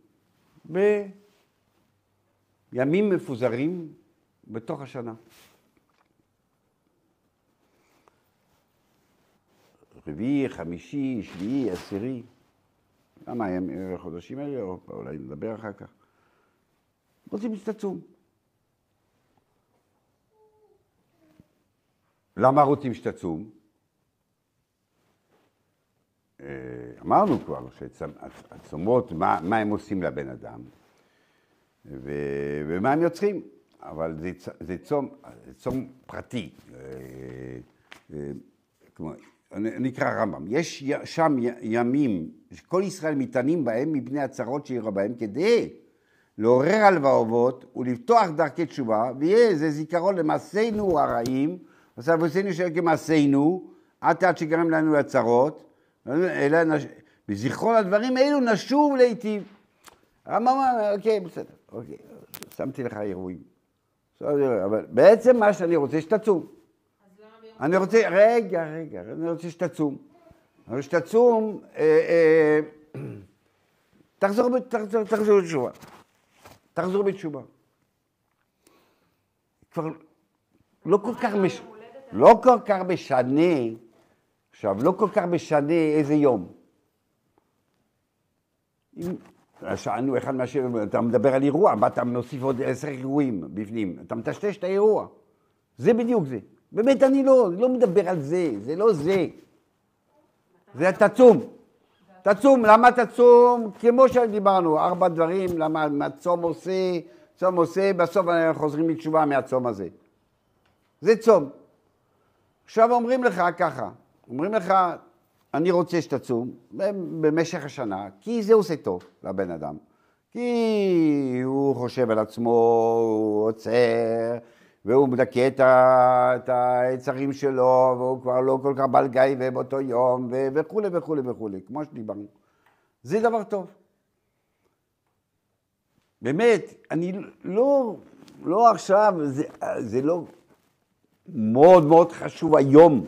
בימים מפוזרים בתוך השנה. רביעי, חמישי, שביעי, עשירי. למה הם החודשים האלה, או אולי נדבר אחר כך. רוצים שתצום. למה רוצים שתצום? אה, אמרנו כבר שהצומות, מה, מה הם עושים לבן אדם ו, ומה הם יוצרים, אבל זה, זה, צום, זה צום פרטי. אה, אה, נקרא רמב"ם, יש שם ימים שכל ישראל מתענים בהם מפני הצרות שאירע בהם כדי לעורר הלבבות ולפתוח דרכי תשובה, ויהיה זה זיכרון למעשינו הרעים, עושה אבותינו של כמעשינו, עד עד שגרם לנו לצרות, אלא נש... בזיכרון הדברים האלו נשוב להיטיב. הרמב"ם אמר, אוקיי, בסדר, אוקיי, שמתי לך אירועים. אבל בעצם מה שאני רוצה שתצום. אז. אני רוצה, רגע, רגע, אני רוצה שתצום. רוצה שתצום, אה, אה, תחזור, בתשובה. תחזור בתשובה. כבר לא כל כך מש... לא כל כך משנה, עכשיו, לא כל כך משנה איזה יום. אם שאלנו אחד מהשאלות, אתה מדבר על אירוע, מה אתה מוסיף עוד עשר אירועים בפנים, אתה מטשטש את האירוע. זה בדיוק זה. באמת אני לא, לא מדבר על זה, זה לא זה. זה תצום. תצום, למה תצום? כמו שדיברנו, ארבע דברים, למה מה צום עושה, צום עושה, בסוף חוזרים בתשובה מהצום הזה. זה צום. עכשיו אומרים לך ככה, אומרים לך, אני רוצה שתצום במשך השנה, כי זה עושה טוב לבן אדם. כי הוא חושב על עצמו, הוא עוצר, והוא מדכא את היצרים שלו, והוא כבר לא כל כך בעל גיא באותו יום, וכולי וכולי וכולי, כמו שדיברנו. זה דבר טוב. באמת, אני לא, לא עכשיו, זה, זה לא מאוד מאוד חשוב היום.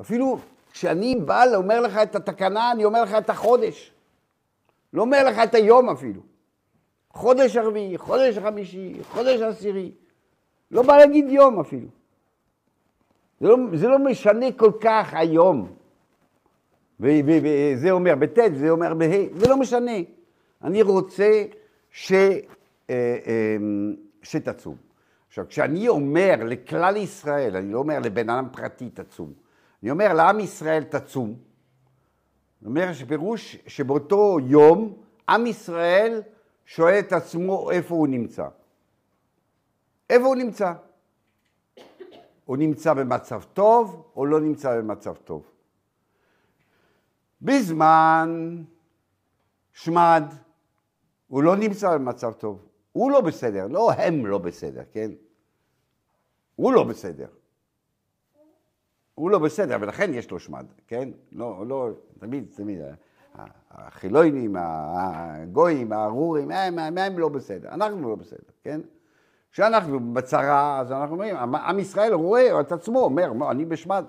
אפילו כשאני בא ואומר לך את התקנה, אני אומר לך את החודש. לא אומר לך את היום אפילו. חודש הרביעי, חודש חמישי, חודש עשירי. לא בא להגיד יום אפילו. זה לא, זה לא משנה כל כך היום. וזה אומר בט', זה אומר בה', זה לא משנה. אני רוצה ש, אה, אה, שתצום. עכשיו, כשאני אומר לכלל ישראל, אני לא אומר לבן אדם פרטי תצום, אני אומר לעם ישראל תצום, אני אומר שפירוש שבאותו יום עם ישראל שואל את עצמו איפה הוא נמצא. איפה הוא נמצא? הוא נמצא במצב טוב או לא נמצא במצב טוב? בזמן שמד הוא לא נמצא במצב טוב. הוא לא בסדר, לא הם לא בסדר, כן? הוא לא בסדר. הוא לא בסדר, ולכן יש לו שמד, כן? לא, לא, תמיד, תמיד, החילונים, הגויים, הארורים, הם, הם, הם לא בסדר, אנחנו לא בסדר, כן? כשאנחנו בצרה, אז אנחנו אומרים, עם- ישראל רואה את עצמו, אומר, "מה, אני בשמד.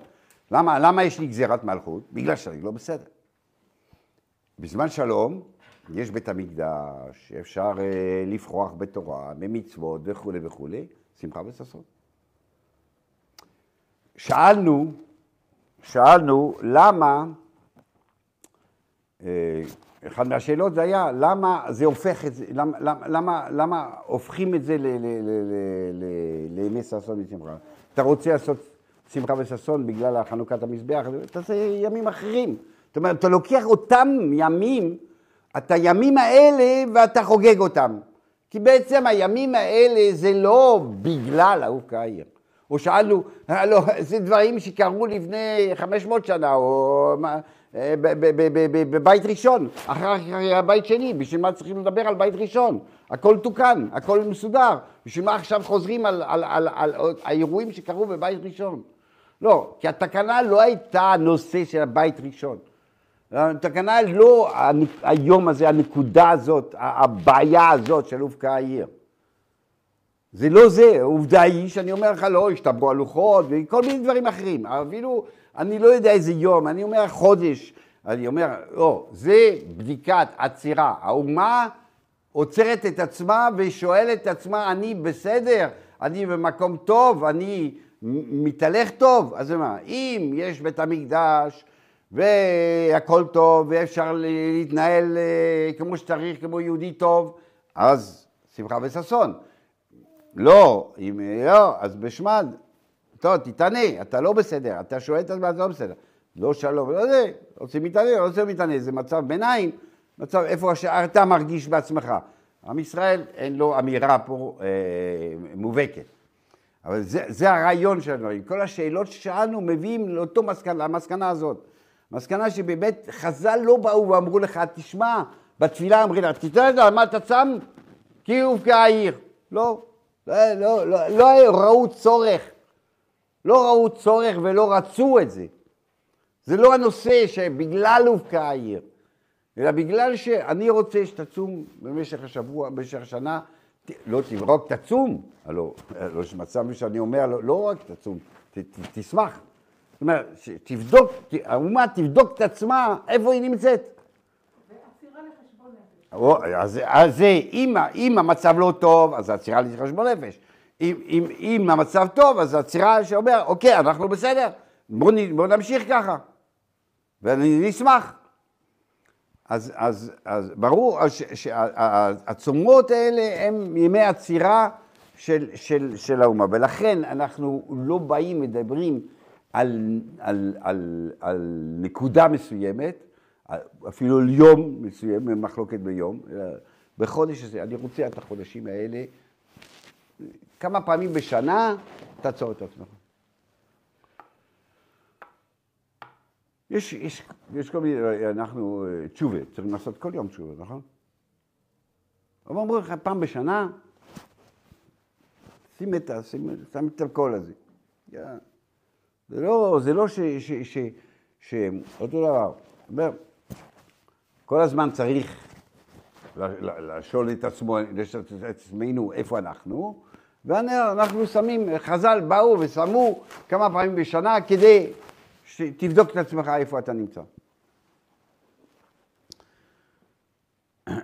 למה, למה יש לי גזירת מלכות? בגלל שאני לא בסדר. בזמן שלום יש בית המקדש, אפשר אה, לפרוח בתורה, במצוות וכולי וכולי, שמחה וששון. שאלנו, שאלנו למה, אה, אחת מהשאלות זה היה, למה זה הופך את זה, למה, למה, למה, למה הופכים את זה לימי ששון ושמחה? אתה רוצה לעשות שמחה וששון בגלל חנוכת המזבח, תעשה ימים אחרים. זאת אומרת, אתה לוקח אותם ימים, את הימים האלה ואתה חוגג אותם. כי בעצם הימים האלה זה לא בגלל אהוב קהיר. או שאלנו, הלו, זה דברים שקרו לפני 500 שנה, או אה, בבית ראשון, אחר כך היה בית שני, בשביל מה צריכים לדבר על בית ראשון? הכל תוקן, הכל מסודר, בשביל מה עכשיו חוזרים על, על, על, על, על האירועים שקרו בבית ראשון? לא, כי התקנה לא הייתה הנושא של הבית ראשון. התקנה לא הנ- היום הזה, הנקודה הזאת, הבעיה הזאת של הובקעה העיר. זה לא זה, העובדה היא שאני אומר לך, לא, השתברו הלוחות וכל מיני דברים אחרים. אפילו, אני לא יודע איזה יום, אני אומר חודש. אני אומר, לא, זה בדיקת עצירה. האומה עוצרת את עצמה ושואלת את עצמה, אני בסדר? אני במקום טוב? אני מתהלך טוב? אז מה, אם יש בית המקדש והכל טוב ואפשר להתנהל אה, כמו שצריך, כמו יהודי טוב, אז שמחה וששון. לא, אם לא, אז בשמד. טוב, תתענה, אתה לא בסדר, אתה שואל את עצמך, אתה לא בסדר. לא שלום, לא זה, רוצים להתענה, לא רוצים להתענה, זה מצב ביניים, מצב איפה שאתה מרגיש בעצמך. עם ישראל אין לו אמירה פה אה, מובהקת. אבל זה, זה הרעיון של הדברים. כל השאלות ששאלנו מביאים לאותו מסקנה, למסקנה הזאת. מסקנה שבאמת חז"ל לא באו ואמרו לך, תשמע, בתפילה אומרים לך, על מה אתה צם? כי הובקעה העיר. לא, לא, לא, לא, לא ראו צורך. לא ראו צורך ולא רצו את זה. זה לא הנושא שבגלל הובקעה העיר, אלא בגלל שאני רוצה שתצום במשך השבוע, במשך השנה, לא תברוק, תצום. הלוא, הלוא יש מצב שאני אומר, לא, לא רק תצום, ת, ת, תשמח. זאת אומרת, תבדוק, האומה תבדוק את עצמה, איפה היא נמצאת. אז, אז אם, המצב לא טוב, אז עצירה לחשבון נפש. אם, אם, אם המצב טוב, אז עצירה שאומר, אוקיי, אנחנו בסדר, בואו נמשיך ככה. ואני נשמח. אז, אז, אז ברור שהצומות האלה הם ימי עצירה של, של, של האומה, ולכן אנחנו לא באים, מדברים על, על, על, על נקודה מסוימת, אפילו על יום מסוים, מחלוקת ביום, בחודש הזה, אני רוצה את החודשים האלה, כמה פעמים בשנה, תעצור את עצמך. יש, יש, יש כל מיני, אנחנו, תשובה, צריכים לעשות כל יום תשובה, נכון? אבל אומרים לך, פעם בשנה, שים את, שים, שם את אלכוהול הזה. יא. זה לא, זה לא ש, ש, ש, ש, אותו דבר, אומר, כל הזמן צריך לשאול את עצמו, לשאול את עצמנו איפה אנחנו, ואנחנו שמים, חז"ל באו ושמו כמה פעמים בשנה כדי שתבדוק את עצמך איפה אתה נמצא. בעצם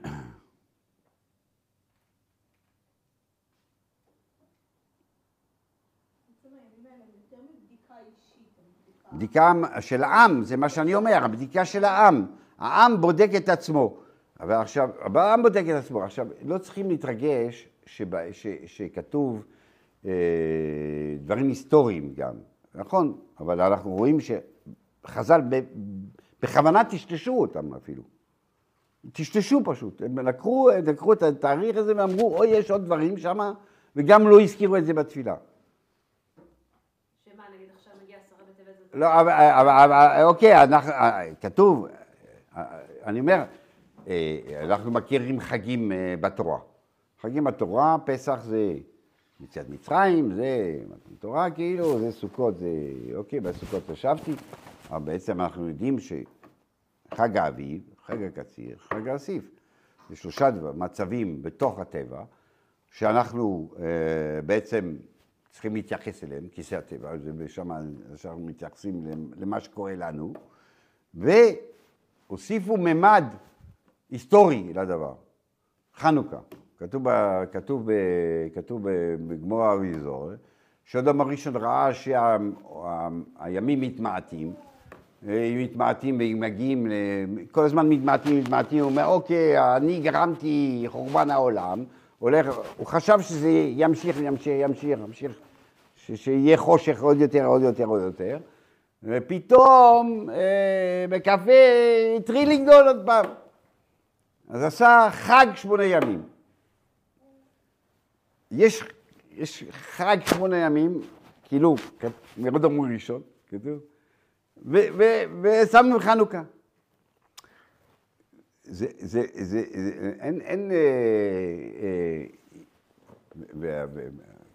הימים האלה הם יותר מבדיקה אישית, הם בדיקה... של העם, זה מה שאני אומר, הבדיקה של העם. העם בודק את עצמו. אבל עכשיו, העם בודק את עצמו. עכשיו, לא צריכים להתרגש שבא, ש, שכתוב אה, דברים היסטוריים גם, נכון? אבל אנחנו רואים שחז"ל בכוונה טשטשו אותם אפילו. טשטשו פשוט. הם לקחו, לקחו את התאריך הזה ואמרו, אוי, יש עוד דברים שם, וגם לא הזכירו את זה בתפילה. שמה, נגיד עכשיו מגיע עשרה בטבת זה... לא, אבל, אבל, אבל אוקיי, אנחנו, כתוב, אני אומר, אה, אנחנו מכירים חגים אה, בתורה. חגים בתורה, פסח זה יציאת מצרים, זה מתן תורה כאילו, זה סוכות, זה, אוקיי, בסוכות ישבתי, אבל בעצם אנחנו יודעים שחג האביב, חג הקציר, חג האסיף, זה שלושה מצבים בתוך הטבע, שאנחנו אה, בעצם צריכים להתייחס אליהם, כיסא הטבע, ושם אנחנו מתייחסים למה שקורה לנו, והוסיפו ממד היסטורי לדבר, חנוכה. כתוב, כתוב, כתוב בגמור האריזור, שאדם הראשון ראה שהימים מתמעטים, הם מתמעטים והם מגיעים, ל- כל הזמן מתמעטים, מתמעטים, הוא אומר, אוקיי, אני גרמתי חורבן העולם, הולך, הוא חשב שזה ימשיך, ימשיך, ימשיך, ימשיך, ש- שיהיה חושך עוד יותר, עוד יותר, עוד יותר, ופתאום אה, בקפה התחיל לגדול עוד פעם. אז עשה חג שמונה ימים. יש, יש חג שמונה ימים, כאילו, אמור ראשון, כתוב, ושמנו חנוכה. זה, זה, זה, זה, אין, אין, אה, אה, ו- ו-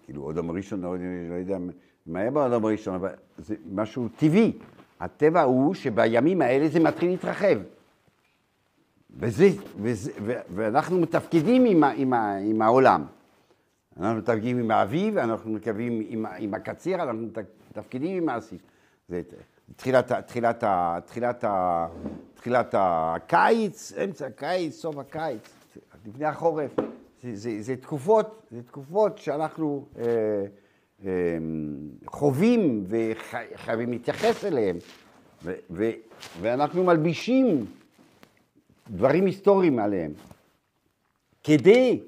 כאילו, אדם ראשון, לא, לא יודע מה היה באדם ראשון, אבל זה משהו טבעי. הטבע הוא שבימים האלה זה מתחיל להתרחב. וזה, וזה, ו- ואנחנו מתפקדים עם, עם, עם העולם. אנחנו מתפקדים עם האביב, אנחנו מתפקדים עם, עם הקציר, אנחנו מתפקדים עם האסיף. זה תחילת, תחילת, תחילת, תחילת הקיץ, אמצע הקיץ, סוף הקיץ, לפני החורף. זה, זה, זה תקופות, זה תקופות שאנחנו אה, אה, חווים וחייבים להתייחס אליהן. ואנחנו מלבישים דברים היסטוריים עליהם. כדי,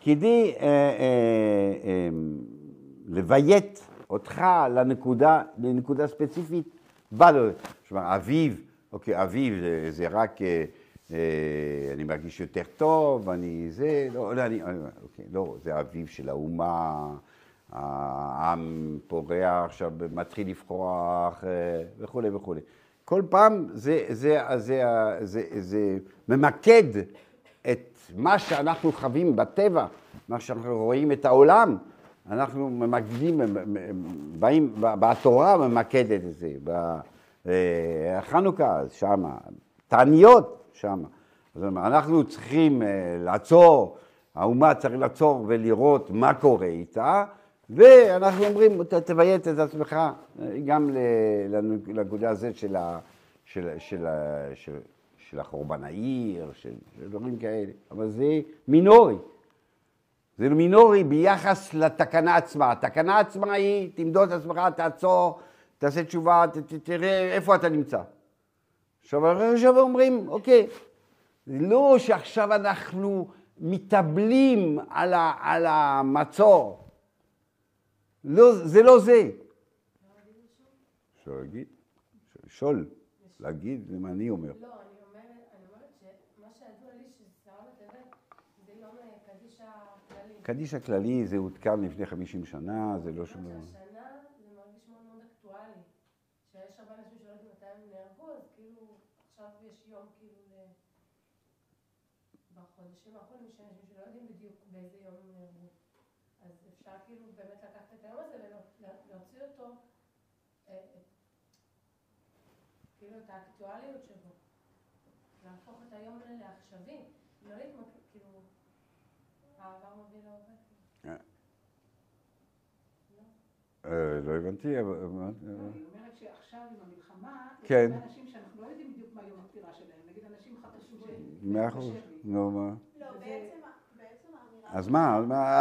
כדי אה, אה, אה, לביית אותך לנקודה, לנקודה ספציפית, בא לו, כלומר, אביב, אוקיי, אביב זה, זה רק, אה, אה, אני מרגיש יותר טוב, אני זה, לא, לא, אני, אוקיי, לא, זה אביב של האומה, העם פורח עכשיו, מתחיל לפרוח אה, וכולי וכולי. כל פעם זה, זה, זה, זה, זה, זה ממקד את מה שאנחנו חווים בטבע, מה שאנחנו רואים את העולם, אנחנו ממקדים, באים, בתורה ממקדת את זה, בחנוכה שמה, תעניות שמה. אז אנחנו צריכים לעצור, האומה צריך לעצור ולראות מה קורה איתה, ואנחנו אומרים, תביית את עצמך גם ל- לנקודה הזאת של, ה, של, של, של, של החורבן העיר, של, של דברים כאלה, אבל זה מינורי. זה מינורי ביחס לתקנה עצמה. התקנה עצמה היא, תמדוד את עצמך, תעצור, תעשה תשובה, ת, ת, תראה איפה אתה נמצא. עכשיו, עכשיו אומרים, אוקיי, זה לא שעכשיו אנחנו מתאבלים על, ה, על המצור. לא, זה לא זה. אפשר להגיד, לשאול, להגיד, זה מה אני אומר. לא, אני אומרת, אני אומרת שמה שידוע לי ששרה בטבת זה יום אה, קדישה כללי. קדיש הכללי זה עודכן לפני 50 שנה, זה לא שום דבר. שהשנה זה מרגיש מאוד מאוד אקטואלי. שיש הרבה אנשים שלא יודעים מתי הם נהרגו, אז כאילו עכשיו יש יום כאילו ל... בחודשים האחרונים יש אנשים שלא יודעים בדיוק באיזה יום הם נהרגו. אז אפשר כאילו באמת לקחת את היום הזה ולהוציא אותו, אה, כאילו את האקטואליות שבו. להפוך את היום לעכשווי. לא להתמקד, העבר מוביל להווה. כאילו. אה, לא הבנתי, אבל... לא, היא אומרת שעכשיו עם המלחמה, יש כן. אנשים שאנחנו לא יודעים בדיוק מה יום הפטירה שלהם, נגיד אנשים חדשים ש... מאה אחוז, נו מה. לא, בעצם. אז מה,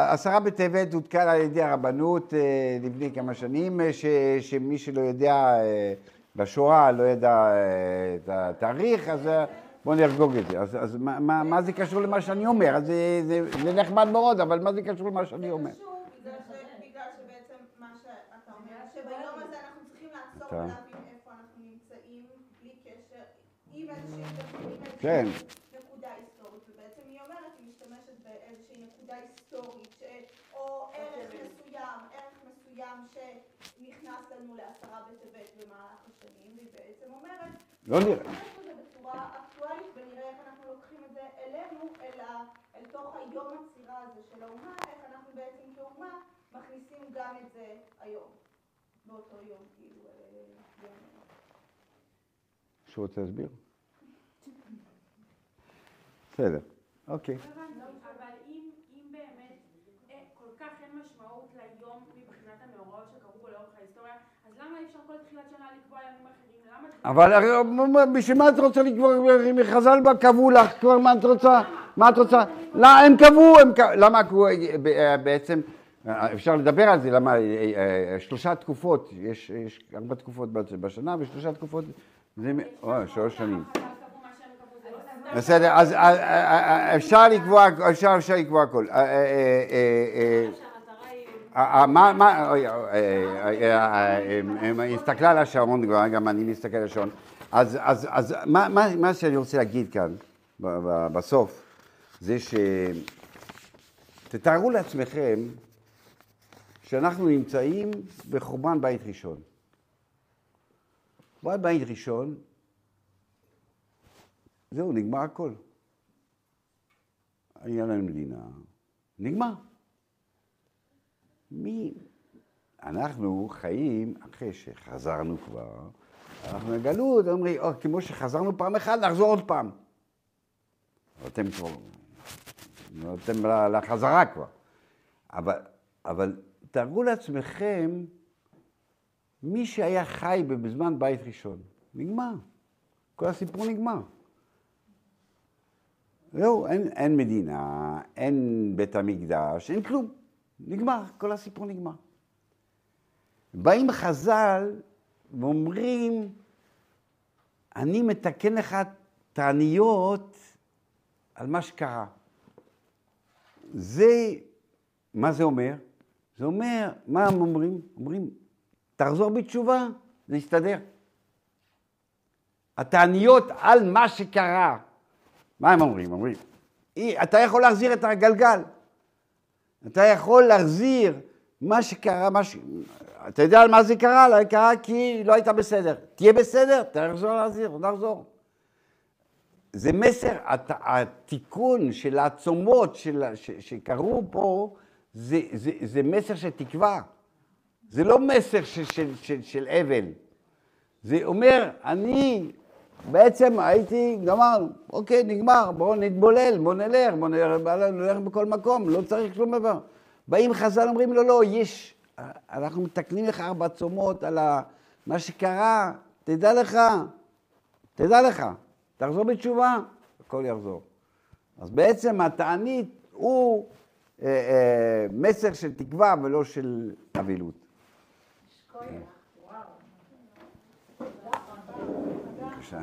עשרה בטבת עודכן על ידי הרבנות אה, לפני כמה שנים, אה, ש, שמי שלא יודע אה, בשואה, לא ידע אה, את התאריך, אז אה, בואו נרגוג את זה. אז, אז מה, מה, מה זה קשור למה שאני אומר? אז זה, זה, זה נחמד מאוד, אבל מה זה קשור למה שאני אומר? זה קשור בגלל ש- בגלל שבעצם מה שאתה אומר, שביום הזה אנחנו צריכים לעצור אתה. ולהבין איפה אנחנו נמצאים, בלי קשר, עם איזושהי עם איזושהי כן. נקודה היסטורית, ובעצם היא אומרת, היא משתמשת באיזושהי נקודה היסטורית, ש- או ערך מסוים, ערך מסוים שנכנס לנו לעשרה בטבת במהלך השנים, והיא בעצם אומרת, לא נראה. נשתמש בזה בצורה אקטואלית ונראה איך אנחנו לוקחים את זה אלינו, אל, ה, אל תוך היום עצירה הזה של האומה, איך אנחנו בעצם כאומה מכניסים גם את זה היום, באותו יום, כאילו, אה, יום... מישהו רוצה להסביר? בסדר, אוקיי. לא אבל אם באמת אה, כל כך אין משמעות ליום מבחינת המאורעות שקרו בו לאורך ההיסטוריה, אז למה אי אפשר כל תחילת שנה לקבוע ימים אחרים? אבל בשביל מה את רוצה לקבוע, חז"ל בה קבעו לך כבר מה את רוצה? מה את רוצה? לא, הם קבעו, הם קבעו, למה קבעו, אה, בעצם, אה, אפשר לדבר על זה, למה, אה, אה, שלושה תקופות, יש יש ארבע תקופות בשנה ושלושה תקופות, זה, אה, שלוש שנים. חז"ל קבעו מה שהם קבעו, זה לא. בסדר, אז אה, אה, אה, אפשר לקבוע, אפשר אפשר לקבוע הכל. אה, אה, אה, אה. אה, אה, מה, מה, אה, אה, אה, אה, אה, היא הסתכלה על השעון גם אני מסתכל על השעון. אז, מה, שאני רוצה להגיד כאן, בסוף, זה ש... תתארו לעצמכם שאנחנו נמצאים בחורבן בית ראשון. חורבן בית ראשון, זהו, נגמר הכל. היה לנו מדינה, נגמר. מי... אנחנו חיים אחרי שחזרנו כבר, אנחנו בגלות, אומרים, או, כמו שחזרנו פעם אחת, נחזור עוד פעם. אבל אתם כבר, ל- לחזרה כבר. אבל, אבל תארו לעצמכם, מי שהיה חי בזמן בית ראשון, נגמר. כל הסיפור נגמר. זהו, אין, אין מדינה, אין בית המקדש, אין כלום. נגמר, כל הסיפור נגמר. באים חז"ל ואומרים, אני מתקן לך תעניות על מה שקרה. זה, מה זה אומר? זה אומר, מה הם אומרים? אומרים, תחזור בתשובה, זה יסתדר. התעניות על מה שקרה. מה הם אומרים? אומרים, "אי, אתה יכול להחזיר את הגלגל. אתה יכול להחזיר מה שקרה, מה ש... אתה יודע על מה זה קרה? לא קרה כי לא היית בסדר. תהיה בסדר, תחזור להחזיר, נחזור. זה מסר, הת- התיקון של העצומות של, ש, שקרו פה, זה, זה, זה מסר של תקווה. זה לא מסר של, של, של, של אבל. זה אומר, אני בעצם הייתי, גמרנו, אוקיי, נגמר, בואו נתבולל, בואו נלך, בואו נלך, נלך בכל מקום, לא צריך שום דבר. באים חז"ל, אומרים לו, לא, יש, אנחנו מתקנים לך ארבע צומות על מה שקרה, תדע לך, תדע לך, תחזור בתשובה, הכל יחזור. אז בעצם התענית הוא אה, אה, מסר של תקווה ולא של אבילות. וואו. בבקשה.